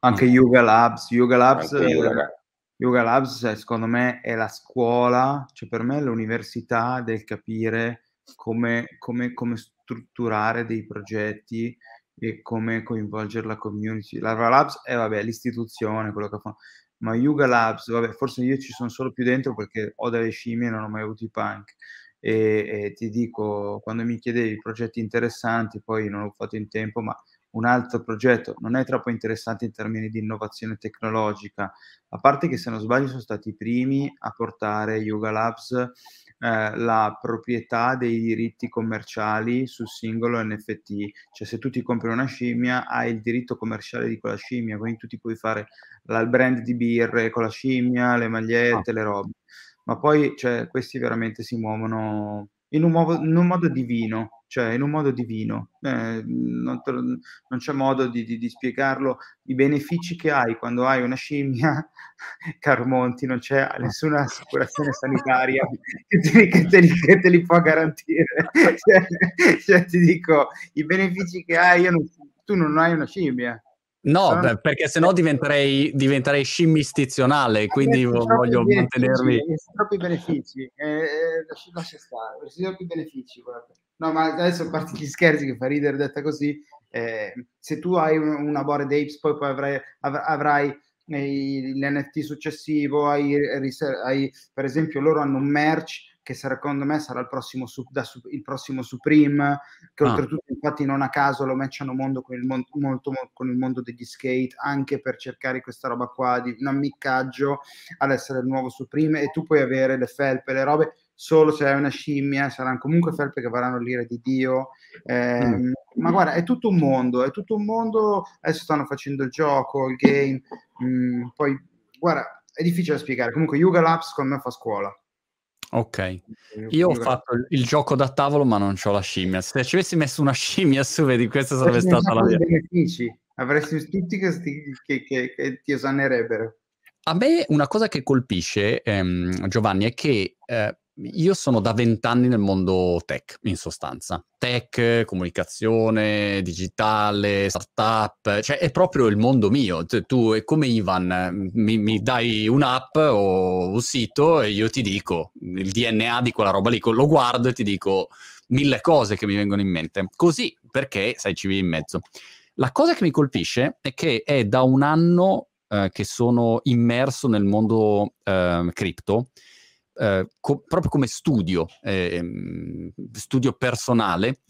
S3: Anche Yuga Labs, Yuga Labs, Yuga. Yuga Labs secondo me è la scuola, cioè per me è l'università del capire come, come, come strutturare dei progetti e come coinvolgere la community. Larva Labs è vabbè, l'istituzione, quello che fa. Ma Yuga Labs, vabbè, forse io ci sono solo più dentro perché ho delle scimmie e non ho mai avuto i punk. E, e ti dico, quando mi chiedevi progetti interessanti, poi non l'ho fatto in tempo, ma un altro progetto non è troppo interessante in termini di innovazione tecnologica, a parte che se non sbaglio sono stati i primi a portare Yuga Labs la proprietà dei diritti commerciali sul singolo NFT, cioè se tu ti compri una scimmia hai il diritto commerciale di quella scimmia, quindi tu ti puoi fare la, il brand di birre con la scimmia, le magliette, ah. le robe, ma poi cioè, questi veramente si muovono in un, modo, in un modo divino, cioè in un modo divino, eh, non, non, c'è modo di, di, di, spiegarlo, i benefici che hai quando hai una scimmia, caro Monti, non c'è nessuna assicurazione sanitaria che te, che te, li, che te li può garantire, cioè, cioè, ti dico, i benefici che hai, non, tu non hai una scimmia,
S1: No, Sono... beh, perché sennò diventerei, diventerei scimmistizionale, eh, quindi voglio mantenermi...
S3: Troppi benefici, eh, eh lascia stare, troppi benefici, guarda. No, ma adesso a parte gli scherzi che fa ridere detta così, eh, se tu hai un, una Bored Apes, poi, poi avrai, av- avrai l'NFT successivo, hai, hai, per esempio loro hanno un merch che secondo me sarà il prossimo, da, il prossimo Supreme, che ah. oltretutto infatti non a caso lo matchano mondo con il, mon- molto, con il mondo degli skate, anche per cercare questa roba qua di un ammiccaggio ad essere il nuovo Supreme e tu puoi avere le felpe, le robe solo se hai una scimmia, saranno comunque felpe che varranno l'ira di Dio. Eh, mm. Ma guarda, è tutto un mondo, è tutto un mondo. Adesso stanno facendo il gioco, il game. Mm, poi, guarda, è difficile da spiegare. Comunque, Yuga Labs secondo me fa scuola.
S1: Ok, io ho fatto il, gioco da tavolo ma non ho la scimmia. Se ci avessi messo una scimmia su, vedi, questa sarebbe stata la mia...
S3: benefici, avresti tutti che, che, che, che ti esanerebbero.
S1: A me una cosa che colpisce, ehm, Giovanni, è che eh, io sono da vent'anni nel mondo tech, in sostanza. Tech, comunicazione, digitale, startup, cioè è proprio il mondo mio. Tu, è come Ivan, mi, mi, dai un'app o un sito e io ti dico il DNA di quella roba lì, lo guardo e ti dico mille cose che mi vengono in mente. Così, perché, sai, ci vivi in mezzo. La cosa che mi colpisce è che è da un anno eh, che sono immerso nel mondo eh, cripto eh, co- proprio come studio, eh, studio personale,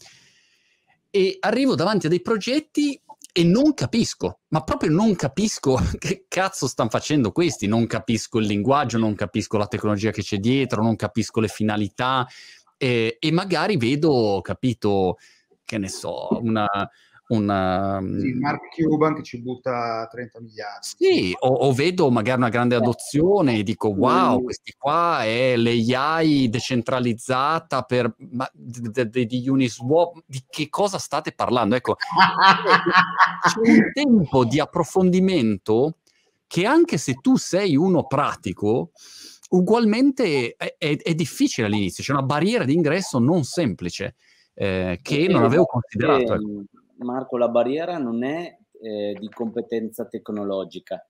S1: e arrivo davanti a dei progetti e non capisco, ma proprio non capisco che cazzo stanno facendo questi, non capisco il linguaggio, non capisco la tecnologia che c'è dietro, non capisco le finalità e, e magari vedo, capito, che ne so, una, una...
S3: Sì, mm, Mark Cuban che ci butta 30 miliardi.
S1: Sì, o, o, vedo magari una grande adozione e dico wow, questi qua è l'AI decentralizzata per... Ma di Uniswap, di che cosa state parlando? Ecco, c'è un tempo di approfondimento che anche se tu sei uno pratico, ugualmente è, è, è difficile all'inizio, c'è una barriera di ingresso non semplice. Eh, che non avevo considerato. Ecco.
S4: Marco, la barriera non è eh, di competenza tecnologica,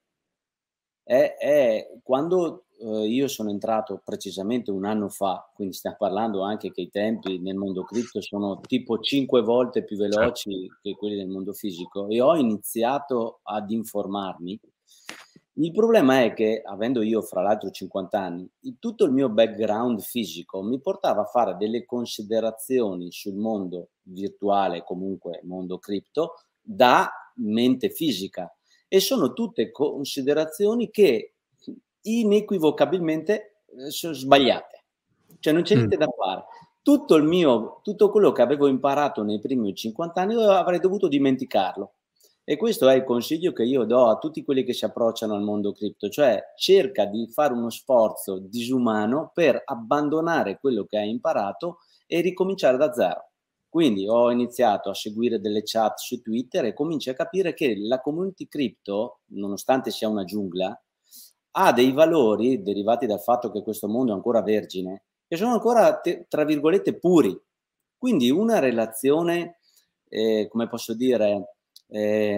S4: è, è quando eh, io sono entrato precisamente un anno fa, quindi stiamo parlando anche che i tempi nel mondo cripto sono tipo 5 volte più veloci certo. che quelli del mondo fisico e ho iniziato ad informarmi. Il problema è che, avendo io fra l'altro 50 anni, tutto il mio background fisico mi portava a fare delle considerazioni sul mondo virtuale, comunque mondo cripto, da mente fisica. E sono tutte considerazioni che inequivocabilmente eh, sono sbagliate. Cioè non c'è mm. niente da fare. Tutto il mio, tutto quello che avevo imparato nei primi 50 anni avrei dovuto dimenticarlo. E questo è il consiglio che io do a tutti quelli che si approcciano al mondo cripto, cioè cerca di fare uno sforzo disumano per abbandonare quello che hai imparato e ricominciare da zero. Quindi ho iniziato a seguire delle chat su Twitter e cominci a capire che la community crypto, nonostante sia una giungla, ha dei valori derivati dal fatto che questo mondo è ancora vergine, che sono ancora, tra virgolette, puri. Quindi una relazione, eh, come posso dire, eh,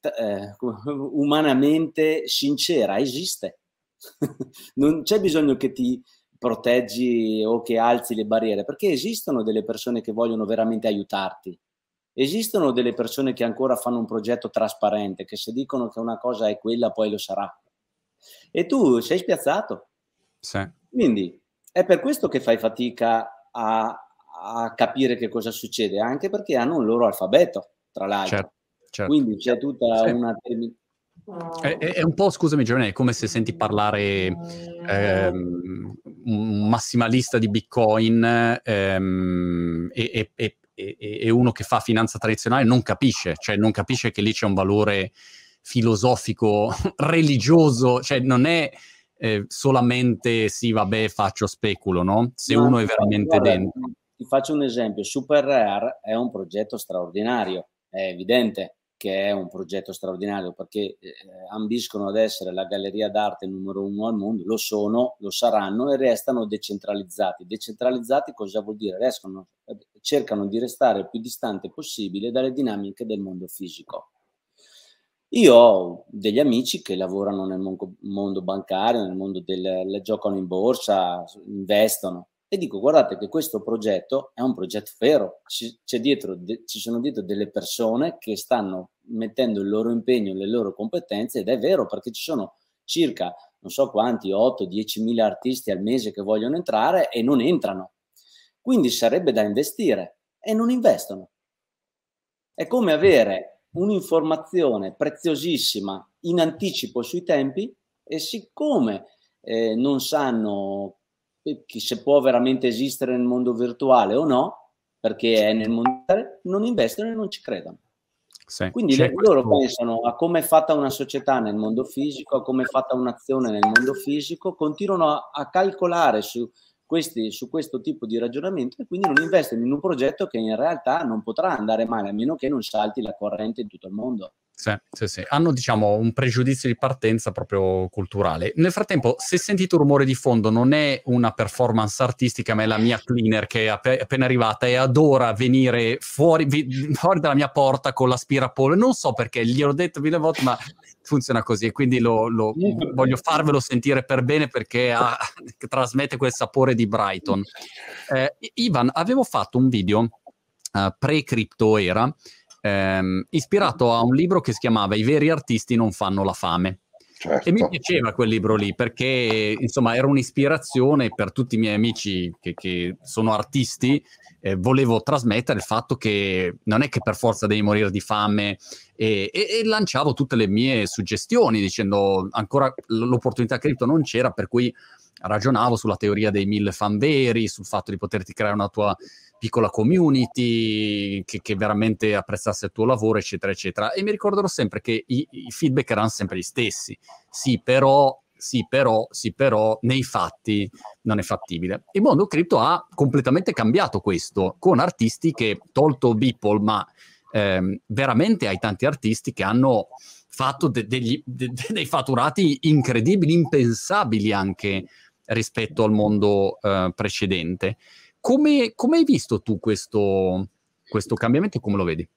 S4: eh, umanamente sincera esiste. non c'è bisogno che ti proteggi o che alzi le barriere, perché esistono delle persone che vogliono veramente aiutarti. Esistono delle persone che ancora fanno un progetto trasparente, che se dicono che una cosa è quella, poi lo sarà. E tu sei spiazzato.
S1: Sì.
S4: Quindi è per questo che fai fatica a, a, capire che cosa succede, anche perché hanno un loro alfabeto, tra l'altro.
S1: Certo, certo.
S4: Quindi c'è tutta sì. una
S1: è, è, un po', scusami Giovanni, è come se senti parlare ehm, un massimalista di Bitcoin ehm, e, e, e, e, uno che fa finanza tradizionale non capisce, cioè non capisce che lì c'è un valore filosofico, religioso, cioè non è eh, solamente sì, vabbè, faccio speculo, no? Se no, uno è veramente guarda, dentro.
S4: Ti faccio un esempio, Super Rare è un progetto straordinario, è evidente che è un progetto straordinario perché eh, ambiscono ad essere la galleria d'arte numero uno al mondo, lo sono, lo saranno e restano decentralizzati. Decentralizzati cosa vuol dire? Rescono, cercano di restare il più distante possibile dalle dinamiche del mondo fisico. Io ho degli amici che lavorano nel mondo bancario, nel mondo del giocano in borsa, investono e dico guardate che questo progetto è un progetto vero, ci, dietro, de, ci sono dietro delle persone che stanno mettendo il loro impegno, le loro competenze ed è vero perché ci sono circa non so quanti, 8-10 mila artisti al mese che vogliono entrare e non entrano. Quindi sarebbe da investire e non investono. È come avere un'informazione preziosissima in anticipo sui tempi e siccome eh, non sanno se può veramente esistere nel mondo virtuale o no, perché è nel mondo non investono e non ci credono. Sì, Quindi loro questo... pensano a come è fatta una società nel mondo fisico, a come è fatta un'azione nel mondo fisico, continuano a, a calcolare su questi, su questo tipo di ragionamento e quindi non investono in un progetto che in realtà non potrà andare male a meno che non salti la corrente in tutto il mondo.
S1: Sì, sì, sì. Hanno diciamo un pregiudizio di partenza proprio culturale. Nel frattempo, se sentite un rumore di fondo, non è una performance artistica, ma è la mia cleaner che è appena arrivata e adora venire fuori, fuori dalla mia porta con l'aspirapolvere. Non so perché, gliel'ho detto mille volte, ma funziona così e quindi lo, lo, voglio farvelo sentire per bene perché ha, trasmette quel sapore di Brighton. Eh, Ivan, avevo fatto un video uh, pre-crypto era ehm, ispirato a un libro che si chiamava I veri artisti non fanno la fame. Certo. E mi piaceva quel libro lì perché insomma era un'ispirazione per tutti i miei amici che, che sono artisti. Eh, volevo trasmettere il fatto che non è che per forza devi morire di fame e, e, e lanciavo tutte le mie suggestioni dicendo ancora l'opportunità cripto non c'era per cui ragionavo sulla teoria dei mille fan veri, sul fatto di poterti creare una tua piccola community che, che, veramente apprezzasse il tuo lavoro, eccetera, eccetera. E mi ricorderò sempre che i, i feedback erano sempre gli stessi. Sì, però sì, però, sì, però, nei fatti non è fattibile. Il mondo cripto ha completamente cambiato questo, con artisti che, tolto Beeple, ma ehm, veramente hai tanti artisti che hanno fatto de- degli, de- dei fatturati incredibili, impensabili anche rispetto al mondo eh, precedente. Come, come hai visto tu questo, questo cambiamento e come lo vedi?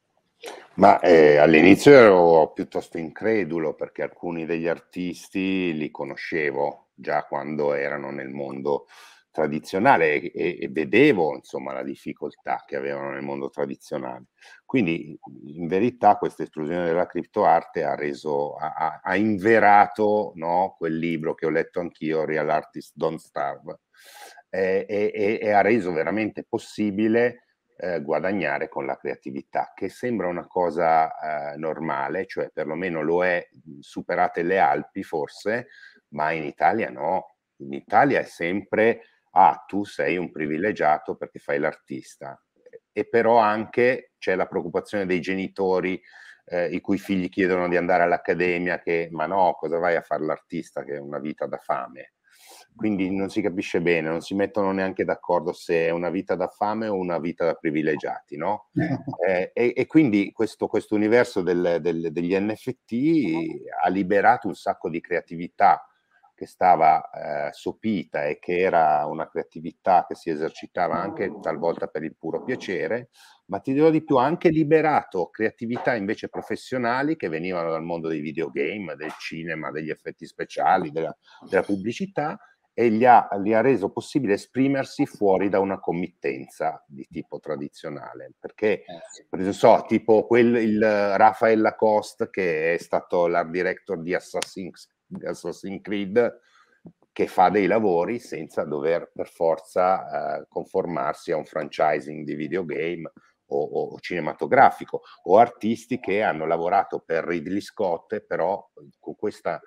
S5: Ma eh, all'inizio ero piuttosto incredulo perché alcuni degli artisti li conoscevo già quando erano nel mondo tradizionale e, e, vedevo insomma la difficoltà che avevano nel mondo tradizionale. Quindi in verità questa esplosione della criptoarte ha reso, ha, ha inverato no, quel libro che ho letto anch'io, Real Artist Don't Starve, eh, e, e, ha reso veramente possibile eh, guadagnare con la creatività, che sembra una cosa eh, normale, cioè perlomeno lo è, superate le Alpi forse, ma in Italia no. In Italia è sempre, ah, tu sei un privilegiato perché fai l'artista. E però anche c'è la preoccupazione dei genitori eh, i cui figli chiedono di andare all'accademia, che ma no, cosa vai a fare l'artista che è una vita da fame? Quindi non si capisce bene, non si mettono neanche d'accordo se è una vita da fame o una vita da privilegiati, no? Eh, e, e, quindi questo, universo degli NFT ha liberato un sacco di creatività che stava eh, sopita e che era una creatività che si esercitava anche talvolta per il puro piacere, ma ti dirò di più, ha anche liberato creatività invece professionali che venivano dal mondo dei videogame, del cinema, degli effetti speciali, della, della pubblicità e gli ha, gli ha, reso possibile esprimersi fuori da una committenza di tipo tradizionale. Perché, eh, per esempio, so, tipo quel, il Rafael Lacoste, che è stato l'art director di Assassin's, Assassin's Creed, che fa dei lavori senza dover per forza eh, conformarsi a un franchising di videogame o, o, cinematografico, o artisti che hanno lavorato per Ridley Scott, però con questa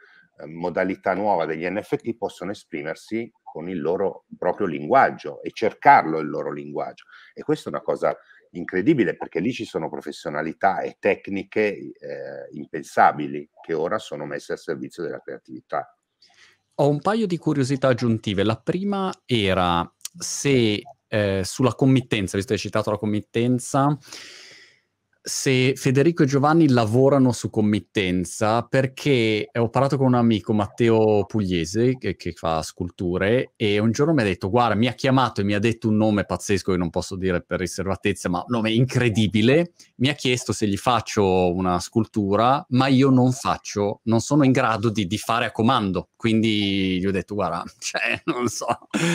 S5: modalità nuova degli NFT possono esprimersi con il loro proprio linguaggio e cercarlo il loro linguaggio. E questa è una cosa incredibile perché lì ci sono professionalità e tecniche eh, impensabili che ora sono messe a servizio della creatività.
S1: Ho un paio di curiosità aggiuntive. La prima era se eh, sulla committenza, visto che hai citato la committenza, se Federico e Giovanni lavorano su committenza perché ho parlato con un amico Matteo Pugliese che, che, fa sculture e un giorno mi ha detto guarda mi ha chiamato e mi ha detto un nome pazzesco che non posso dire per riservatezza ma un nome incredibile. Mi ha chiesto se gli faccio una scultura ma io non faccio non sono in grado di, di fare a comando. Quindi gli ho detto guarda cioè non so.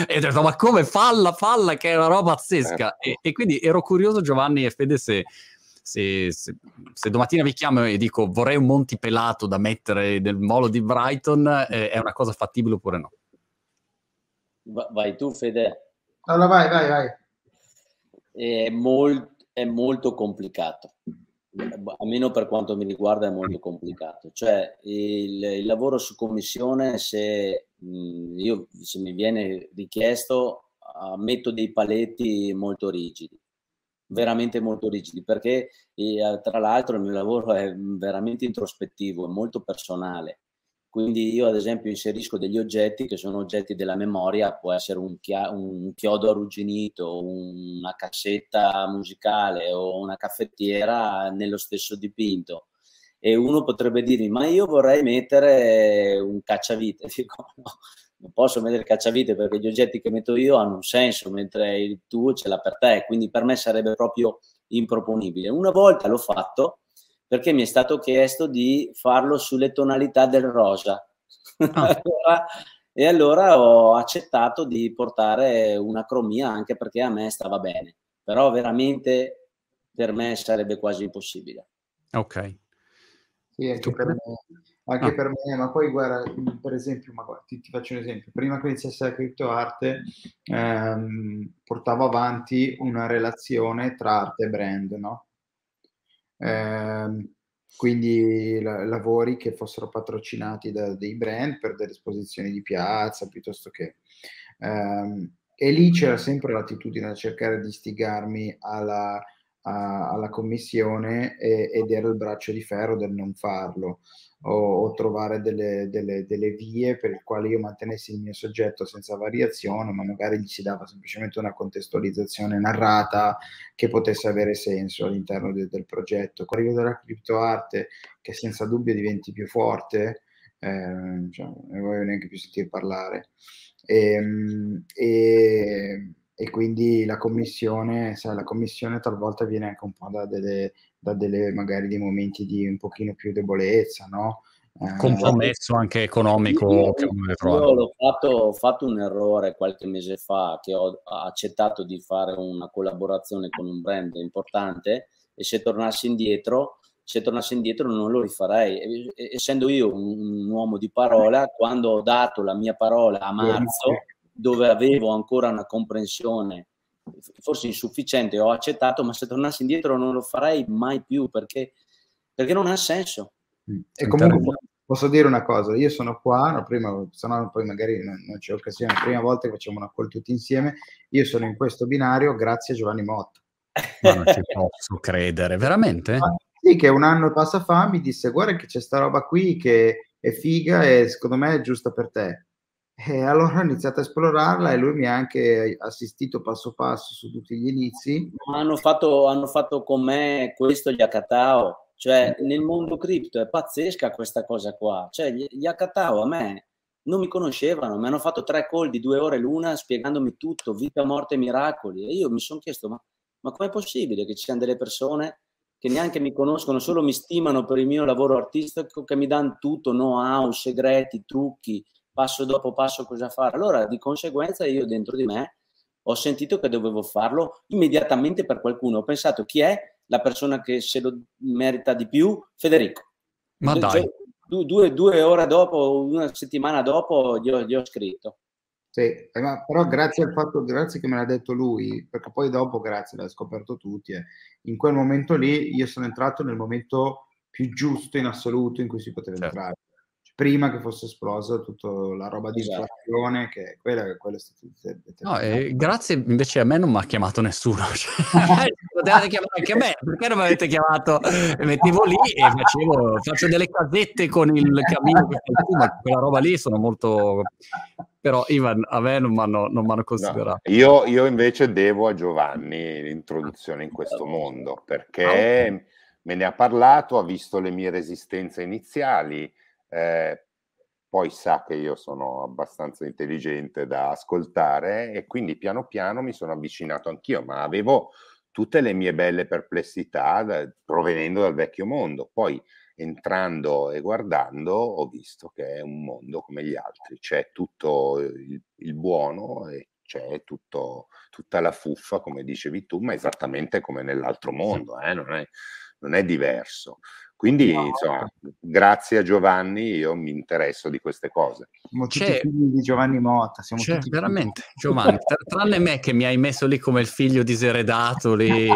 S1: E ho detto ma come? Falla falla che è una roba pazzesca. E, e quindi ero curioso Giovanni e Fede se se, se, se, domattina vi chiamo e dico vorrei un Monti pelato da mettere nel molo di Brighton, eh, è una cosa fattibile oppure no?
S4: vai tu, Fede.
S3: Allora vai, vai, vai.
S4: È, molt, è molto complicato almeno per quanto mi riguarda è molto complicato cioè il, il lavoro su commissione se, mh, io, se mi viene richiesto uh, metto dei paletti molto rigidi veramente molto rigidi perché eh, tra l'altro il mio lavoro è veramente introspettivo, è molto personale. quindi io ad esempio inserisco degli oggetti che sono oggetti della memoria, può essere un, chia- un chiodo arrugginito, una cassetta musicale o una caffettiera nello stesso dipinto. E uno potrebbe dirmi, ma io vorrei mettere un cacciavite. Dico, no, non posso mettere il cacciavite perché gli oggetti che metto io hanno un senso, mentre il tuo ce l'ha per te. Quindi per me sarebbe proprio improponibile. Una volta l'ho fatto perché mi è stato chiesto di farlo sulle tonalità del rosa. Ah. e allora ho accettato di portare una cromia anche perché a me stava bene, però veramente per me sarebbe quasi impossibile.
S1: Ok.
S3: Sì, anche, per me, anche ah. per me, ma poi guarda, per esempio, ma ti, ti, faccio un esempio, prima che iniziasse la criptoarte ehm, portavo avanti una relazione tra arte e brand, no? Ehm, quindi la, lavori che fossero patrocinati da dei brand per delle esposizioni di piazza piuttosto che... Ehm, e lì c'era sempre l'attitudine a cercare di istigarmi alla, alla commissione e, ed era il braccio di ferro del non farlo o, o trovare delle, delle, delle, vie per le quali io mantenessi il mio soggetto senza variazione, ma magari gli si dava semplicemente una contestualizzazione narrata che potesse avere senso all'interno de, del progetto. L'arrivo della criptoarte, che senza dubbio diventi più forte, eh, cioè, non voglio neanche più sentire parlare. E, ehm, e, e quindi la commissione, sai, la commissione talvolta viene anche un po' da delle da delle, magari dei momenti di un pochino più debolezza, no?
S1: Eh, compromesso anche economico
S4: io, che io l'ho fatto, ho fatto un errore qualche mese fa che ho accettato di fare una collaborazione con un brand importante e se tornassi indietro se tornassi indietro non lo rifarei essendo io un, un uomo di parola quando ho dato la mia parola a marzo dove avevo ancora una comprensione forse insufficiente, ho accettato, ma se tornassi indietro non lo farei mai più perché, perché non ha senso.
S3: Mm. E comunque posso dire una cosa, io sono qua, no, prima, se no poi magari non, non c'è occasione, la prima volta che facciamo una call tutti insieme, io sono in questo binario grazie a Giovanni Motta.
S1: Ma non ci posso credere, veramente?
S3: Ma, sì, che un anno e passa fa mi disse guarda che c'è sta roba qui che è figa e secondo me è giusta per te. E allora ho iniziato a esplorarla e lui mi ha anche assistito passo passo su tutti gli inizi.
S4: Hanno fatto, hanno fatto con me questo gli Akatao, cioè nel mondo cripto è pazzesca questa cosa qua. Cioè gli, Akatao a me non mi conoscevano, mi hanno fatto tre call di due ore l'una spiegandomi tutto, vita, morte, miracoli. E io mi sono chiesto, ma, ma com'è possibile che ci siano delle persone che neanche mi conoscono, solo mi stimano per il mio lavoro artistico, che mi danno tutto, know-how, segreti, trucchi, passo dopo passo cosa fare. Allora, di conseguenza, io dentro di me ho sentito che dovevo farlo immediatamente per qualcuno. Ho pensato chi è la persona che se lo merita di più? Federico.
S1: Ma cioè, dai.
S4: Due, due, due, ore dopo, una settimana dopo, gli ho, gli ho scritto.
S3: Sì, eh, ma però grazie al fatto, grazie che me l'ha detto lui, perché poi dopo, grazie, l'ha scoperto tutti. Eh. In quel momento lì io sono entrato nel momento più giusto in assoluto in cui si poteva certo. entrare prima che fosse esplosa tutta la roba di esatto. inflazione, che quella, quella è stata
S1: no, eh, grazie invece a me non mi ha chiamato nessuno. Cioè, potevate chiamare anche a me, perché non mi avete chiamato? Mettevo lì e facevo, faccio delle casette con il cammino ma quella roba lì sono molto... Però Ivan, a me non mi hanno considerato.
S5: No, io, io, invece devo a Giovanni l'introduzione in questo mondo, perché ah, okay. me ne ha parlato, ha visto le mie resistenze iniziali, eh, poi sa che io sono abbastanza intelligente da ascoltare e quindi piano piano mi sono avvicinato anch'io, ma avevo tutte le mie belle perplessità da, provenendo dal vecchio mondo. Poi entrando e guardando ho visto che è un mondo come gli altri, c'è tutto il, il buono e c'è tutto, tutta la fuffa, come dicevi tu, ma esattamente come nell'altro mondo, eh? non, è, non è diverso. Quindi, no. insomma, grazie a Giovanni io mi interesso di queste cose.
S3: Siamo tutti c'è, figli di Giovanni Motta. Siamo
S1: c'è,
S3: tutti
S1: veramente, figli. Giovanni, tranne me che mi hai messo lì come il figlio diseredato lì.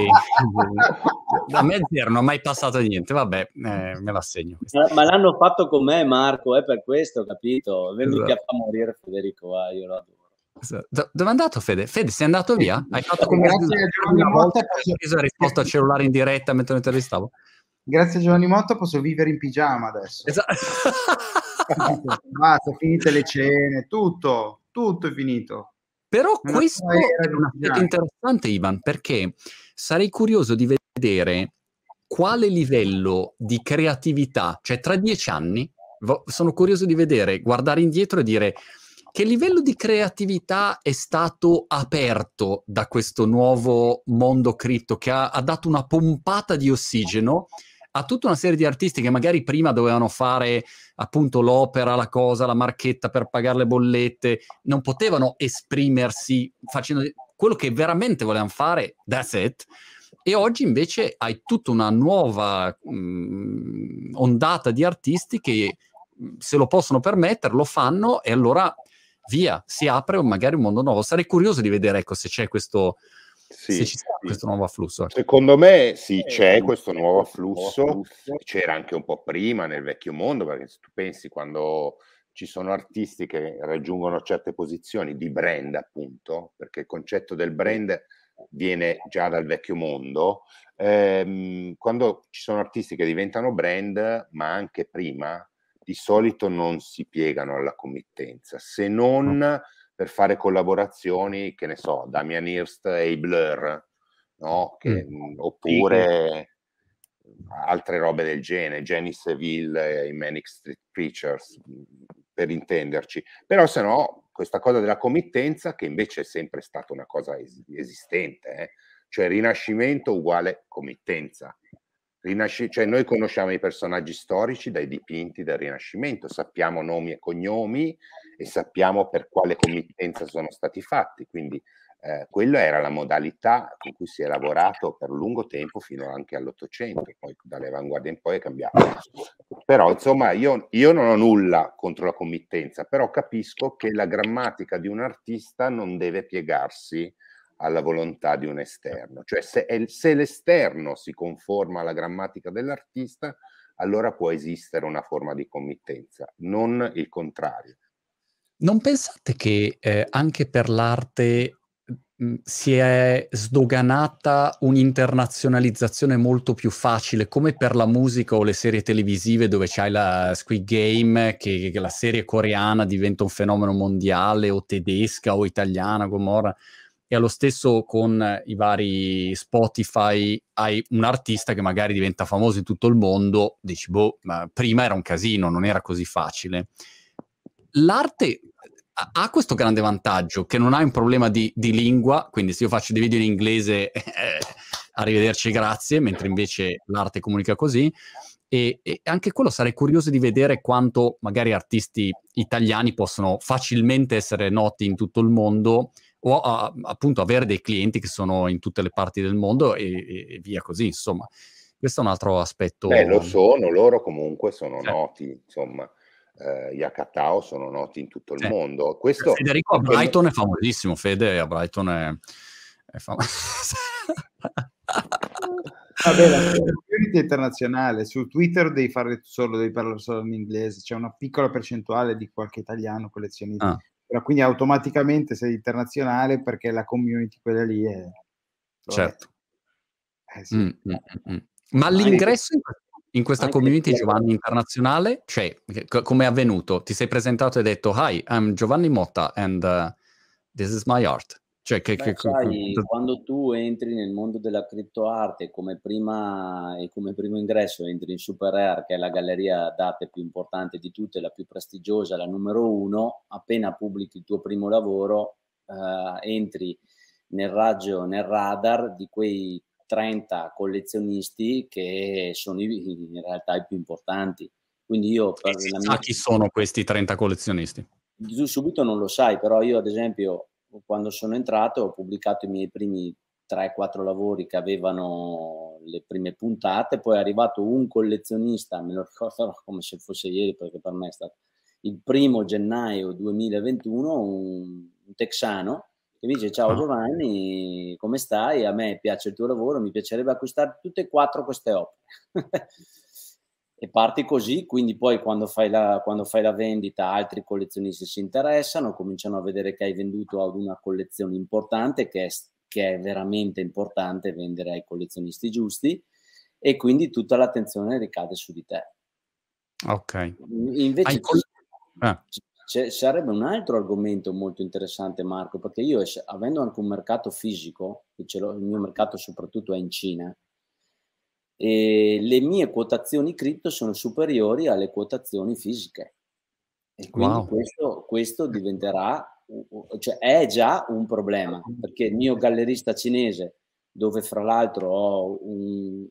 S1: a me zero, non ho mai passato niente, vabbè, eh, me la segno.
S4: Ma, ma, l'hanno fatto con me Marco, è per questo, capito? Vendi esatto. che fa morire Federico, ah, io lo adoro.
S1: Esatto. Dove è andato Fede? Fede, sei andato via? Hai fatto come Grazie a Giovanni Motta. Hai risposto al cellulare in diretta mentre lo intervistavo?
S3: Grazie a Giovanni Motta posso vivere in pigiama adesso. Esatto. Basta, finite le cene, tutto, tutto è finito.
S1: Però Una questo è interessante, Ivan, perché sarei curioso di vedere quale livello di creatività, cioè tra dieci anni, sono curioso di vedere, guardare indietro e dire che livello di creatività è stato aperto da questo nuovo mondo cripto che ha, ha dato una pompata di ossigeno a tutta una serie di artisti che magari prima dovevano fare appunto l'opera, la cosa, la marchetta per pagare le bollette, non potevano esprimersi facendo quello che veramente volevano fare, that's it. E oggi invece hai tutta una nuova mh, mm, ondata di artisti che mm, se lo possono permettere lo fanno e allora via, si apre magari un mondo nuovo. Sarei curioso di vedere ecco, se c'è questo, sì, se ci sì. questo nuovo afflusso.
S5: Secondo me sì, c'è questo nuovo afflusso, c'era anche un po' prima nel vecchio mondo, perché se tu pensi quando ci sono artisti che raggiungono certe posizioni di brand, appunto, perché il concetto del brand viene già dal vecchio mondo, ehm, quando ci sono artisti che diventano brand, ma anche prima, di solito non si piegano alla committenza, se non per fare collaborazioni, che ne so, Damian Hirst e i Blur, no? Che, mm. oppure altre robe del genere, Jenny Seville e i Manic Street Preachers, per intenderci. Però se no, questa cosa della committenza, che invece è sempre stata una cosa es- esistente, eh? cioè rinascimento uguale committenza. Rinasci- cioè noi conosciamo i personaggi storici dai dipinti del Rinascimento, sappiamo nomi e cognomi e sappiamo per quale committenza sono stati fatti, quindi eh, quella era la modalità con cui si è lavorato per lungo tempo fino anche all'Ottocento, poi dalle avanguardie in poi è cambiato. Però insomma io, io non ho nulla contro la committenza, però capisco che la grammatica di un artista non deve piegarsi alla volontà di un esterno. Cioè se, se l'esterno si conforma alla grammatica dell'artista, allora può esistere una forma di committenza, non il contrario.
S1: Non pensate che eh, anche per l'arte mh, si è sdoganata un'internazionalizzazione molto più facile, come per la musica o le serie televisive dove c'hai la Squid Game, che, che la serie coreana diventa un fenomeno mondiale, o tedesca o italiana, Gomorra e allo stesso con i vari Spotify hai un artista che magari diventa famoso in tutto il mondo, dici, boh, ma prima era un casino, non era così facile. L'arte ha questo grande vantaggio che non hai un problema di, di lingua, quindi se io faccio dei video in inglese, eh, arrivederci, grazie, mentre invece l'arte comunica così. E, e, anche quello sarei curioso di vedere quanto magari artisti italiani possono facilmente essere noti in tutto il mondo o a, appunto avere dei clienti che sono in tutte le parti del mondo e, e via così, insomma. Questo è un altro aspetto.
S5: Beh, lo sono, loro comunque sono eh. noti, insomma. Uh, Yakatao sono noti in tutto il eh. mondo. Questo
S1: Federico a Brighton è famosissimo, Fede a Brighton è, è famoso.
S3: Vabbè, la community internazionale, su Twitter devi fare solo, devi parlare solo in inglese, c'è una piccola percentuale di qualche italiano collezionista. Ah però quindi automaticamente sei internazionale perché la community quella lì è...
S1: Certo. Eh, sì. mm, mm, mm. mm. Ma l'ingresso in, in questa community Giovanni internazionale, cioè, c- come è avvenuto? Ti sei presentato e hai detto, hi, I'm Giovanni Motta and uh, this is my art. Cioè, che,
S4: Beh, che, sai, che... quando tu entri nel mondo della criptoarte come prima e come primo ingresso entri in Super Rare, che è la galleria d'arte più importante di tutte, la più prestigiosa, la numero uno, appena pubblichi il tuo primo lavoro, eh, entri nel raggio, nel radar di quei 30 collezionisti che sono i, in realtà i più importanti. Quindi io
S1: per la mia... chi sono questi 30 collezionisti?
S4: Subito non lo sai, però io ad esempio quando sono entrato ho pubblicato i miei primi 3-4 lavori che avevano le prime puntate, poi è arrivato un collezionista, me lo ricordo come se fosse ieri perché per me è stato il primo gennaio 2021, un, un texano che mi dice ciao ah. Giovanni, come stai? A me piace il tuo lavoro, mi piacerebbe acquistare tutte e quattro queste opere. e parti così, quindi poi quando fai, la, quando fai la vendita altri collezionisti si interessano, cominciano a vedere che hai venduto ad una collezione importante, che è, che è veramente importante vendere ai collezionisti giusti, e quindi tutta l'attenzione ricade su di te.
S1: Ok.
S4: Invece, col- Ah. C- sarebbe un altro argomento molto interessante, Marco, perché io, avendo anche un mercato fisico, il mio mercato soprattutto è in Cina, e le mie quotazioni cripto sono superiori alle quotazioni fisiche. E quindi wow. questo, questo, diventerà, cioè è già un problema, perché il mio gallerista cinese, dove fra l'altro ho un,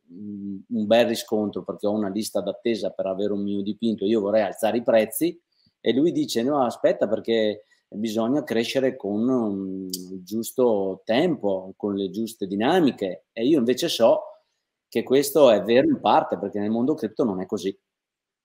S4: un bel riscontro perché ho una lista d'attesa per avere un mio dipinto, io vorrei alzare i prezzi e lui dice no aspetta perché bisogna crescere con il giusto tempo, con le giuste dinamiche e io invece so che questo è vero in parte perché nel mondo cripto non è così.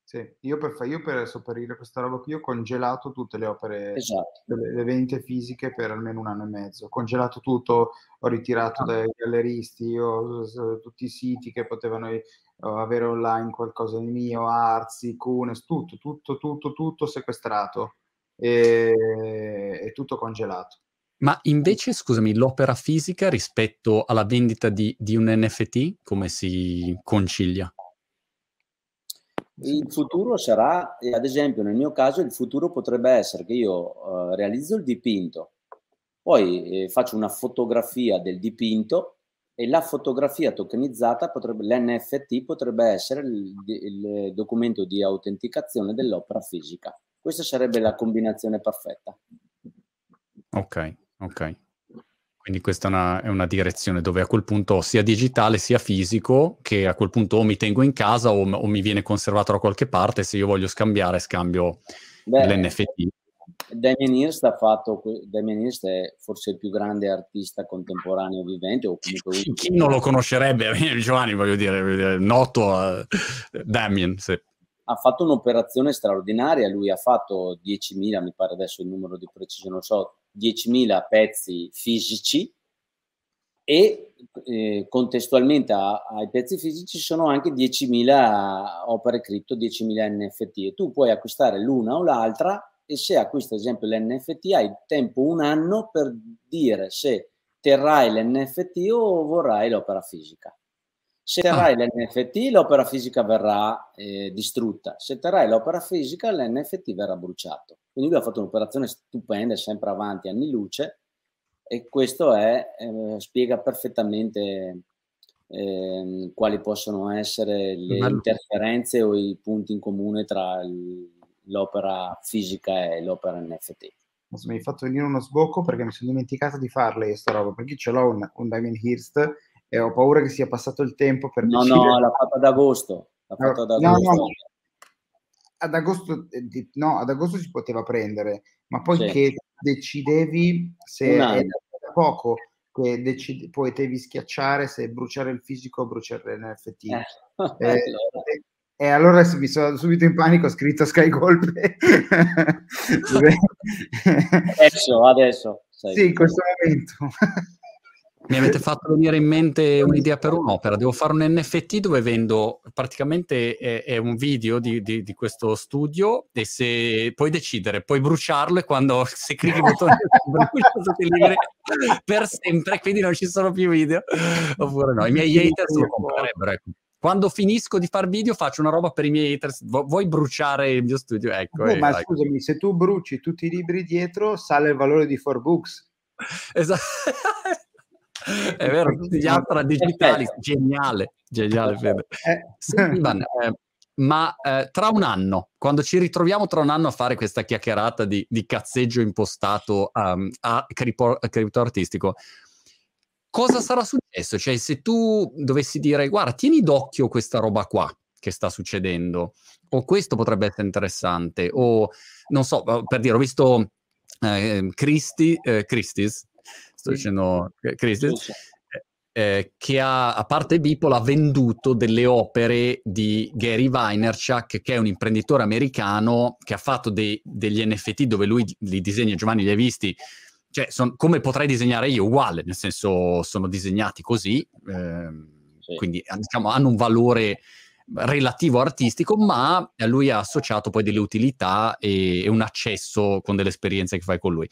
S3: Sì, io per, io per sopperire questa roba qui ho congelato tutte le opere, esatto. le, le vendite fisiche per almeno un anno e mezzo. Ho congelato tutto, ho ritirato ah. dai galleristi, ho, tutti i siti che potevano avere online qualcosa di mio, Arzi, Cunes, tutto, tutto, tutto, tutto sequestrato e, e tutto congelato.
S1: Ma invece, scusami, l'opera fisica rispetto alla vendita di, di un NFT, come si concilia?
S4: Il futuro sarà, ad esempio nel mio caso, il futuro potrebbe essere che io uh, realizzo il dipinto, poi eh, faccio una fotografia del dipinto e la fotografia tokenizzata, potrebbe, l'NFT potrebbe essere il, il documento di autenticazione dell'opera fisica. Questa sarebbe la combinazione perfetta.
S1: Ok, ok. Quindi questa è una, è una, direzione dove a quel punto sia digitale sia fisico, che a quel punto o mi tengo in casa o, o mi viene conservato da qualche parte, se io voglio scambiare scambio Beh, l'NFT.
S4: Damien Hirst ha fatto, Damien Hirst è forse il più grande artista contemporaneo vivente. O
S1: comunque chi, chi non lo conoscerebbe? Giovanni, voglio dire, noto uh, Damien, sì.
S4: Ha fatto un'operazione straordinaria, lui ha fatto 10.000, mi pare adesso il numero di preciso, non so, 10.000 pezzi fisici e eh, contestualmente a, ai pezzi fisici sono anche 10.000 opere cripto, 10.000 NFT e tu puoi acquistare l'una o l'altra e se acquisti ad esempio l'NFT hai tempo un anno per dire se terrai l'NFT o vorrai l'opera fisica. Se terrai ah. l'NFT l'opera fisica verrà eh, distrutta, se terrai l'opera fisica l'NFT verrà bruciato. Quindi lui ha fatto un'operazione stupenda, sempre avanti anni luce e questo è, eh, spiega perfettamente eh, quali possono essere le Bello. interferenze o i punti in comune tra l'opera fisica e l'opera NFT.
S3: Mi hai fatto venire uno sbocco perché mi sono dimenticato di farle questa roba, perché ce l'ho un, un Diamond Hirst e ho paura che sia passato il tempo per
S4: No, decidere... no, l'ha fatta ad agosto. L'ha fatta ad agosto. No, no,
S3: ad agosto, eh, no, ad agosto si poteva prendere, ma poi sì. che decidevi se era poco che decide, potevi schiacciare se bruciare il fisico o bruciare l'NFT. Eh. Eh, e allora mi sono subito in panico, ho scritto Sky Golpe.
S4: adesso, adesso.
S3: Sì, in questo momento.
S1: Mi avete fatto venire in mente un'idea per un'opera. Devo fare un NFT dove vendo praticamente è, è un video di, di, di, questo studio e se puoi decidere, puoi bruciarlo e quando se clicchi il bottone brucia per sempre, quindi non ci sono più video. Oppure no, i miei haters lo comprerebbero. Ecco. Quando finisco di fare video faccio una roba per i miei haters. Vuoi bruciare il mio studio? Ecco.
S3: No, ma vai. scusami, se tu bruci tutti i libri dietro, sale il valore di 4Books.
S1: Esatto. È vero, tutti gli altri digitali, geniale, geniale Fede. Eh. Sì, Ivan, eh, ma eh, tra un anno, quando ci ritroviamo tra un anno a fare questa chiacchierata di, di cazzeggio impostato um, a cripto, cripto artistico, cosa sarà successo? Cioè, se tu dovessi dire, guarda, tieni d'occhio questa roba qua che sta succedendo, o questo potrebbe essere interessante, o non so, per dire, ho visto eh, Christie, eh, Christie's, sto dicendo Crisis, eh, che ha, a parte Beeple, ha venduto delle opere di Gary Vaynerchuk, che è un imprenditore americano che ha fatto dei, degli NFT dove lui li disegna, Giovanni li hai visti, cioè son, come potrei disegnare io, uguale, nel senso sono disegnati così, eh, sì. quindi diciamo, hanno un valore relativo artistico, ma lui ha associato poi delle utilità e, e un accesso con delle esperienze che fai con lui.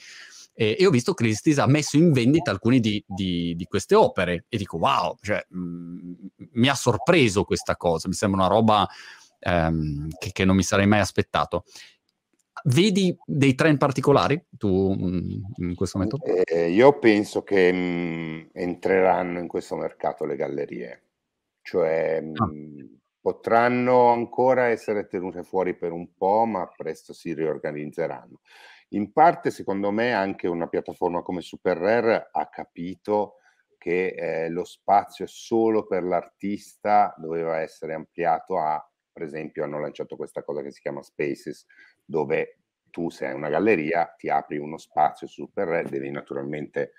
S1: E, e ho visto che Christie's ha messo in vendita alcune di, di, di queste opere e dico wow, cioè, mh, mm, mi ha sorpreso questa cosa, mi sembra una roba ehm, che, che non mi sarei mai aspettato vedi dei trend particolari tu mm, in questo momento?
S5: Eh, io penso che mh, mm, entreranno in questo mercato le gallerie, cioè mh, ah. Mm, potranno ancora essere tenute fuori per un po', ma presto si riorganizzeranno. In parte, secondo me, anche una piattaforma come Super Rare ha capito che eh, lo spazio solo per l'artista doveva essere ampliato a, per esempio, hanno lanciato questa cosa che si chiama Spaces, dove tu sei una galleria, ti apri uno spazio su Super Rare, devi naturalmente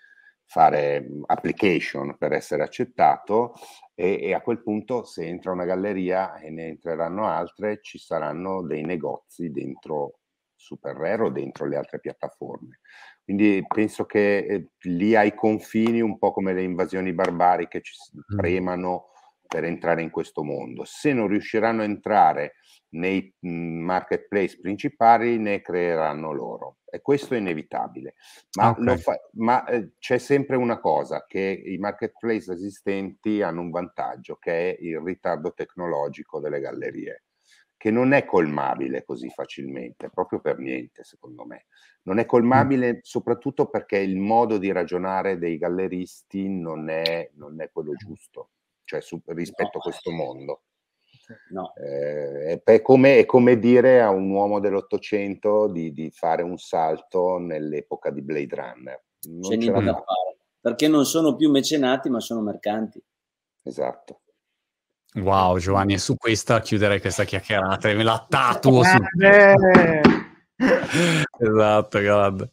S5: fare application per essere accettato e, e, a quel punto se entra una galleria e ne entreranno altre ci saranno dei negozi dentro Super Rare o dentro le altre piattaforme. Quindi penso che eh, lì ai confini, un po' come le invasioni barbariche, ci premano per entrare in questo mondo. Se non riusciranno a entrare nei marketplace principali, ne creeranno loro. E questo è inevitabile. Ma, okay. fa, ma eh, c'è sempre una cosa, che i marketplace esistenti hanno un vantaggio, che è il ritardo tecnologico delle gallerie che non è colmabile così facilmente, proprio per niente, secondo me. Non è colmabile soprattutto perché il modo di ragionare dei galleristi non è, non è quello giusto, cioè su, rispetto no. a questo mondo. No. Eh, è, come, è, come, dire a un uomo dell'Ottocento di, di, fare un salto nell'epoca di Blade Runner.
S4: Non C'è niente da fare, perché non sono più mecenati, ma sono mercanti.
S5: Esatto.
S1: Wow, Giovanni, e su questa chiuderei questa chiacchierata e me la tatuo su. esatto, grande.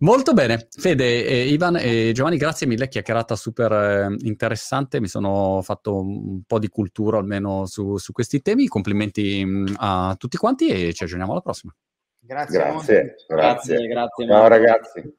S1: Molto bene, Fede, eh, Ivan e Giovanni, grazie mille, chiacchierata super eh, interessante, mi sono fatto un po' di cultura almeno su, su questi temi, complimenti mh, mm, a tutti quanti e ci aggiorniamo alla prossima.
S5: Grazie, grazie,
S4: grazie, grazie.
S5: Ciao ragazzi.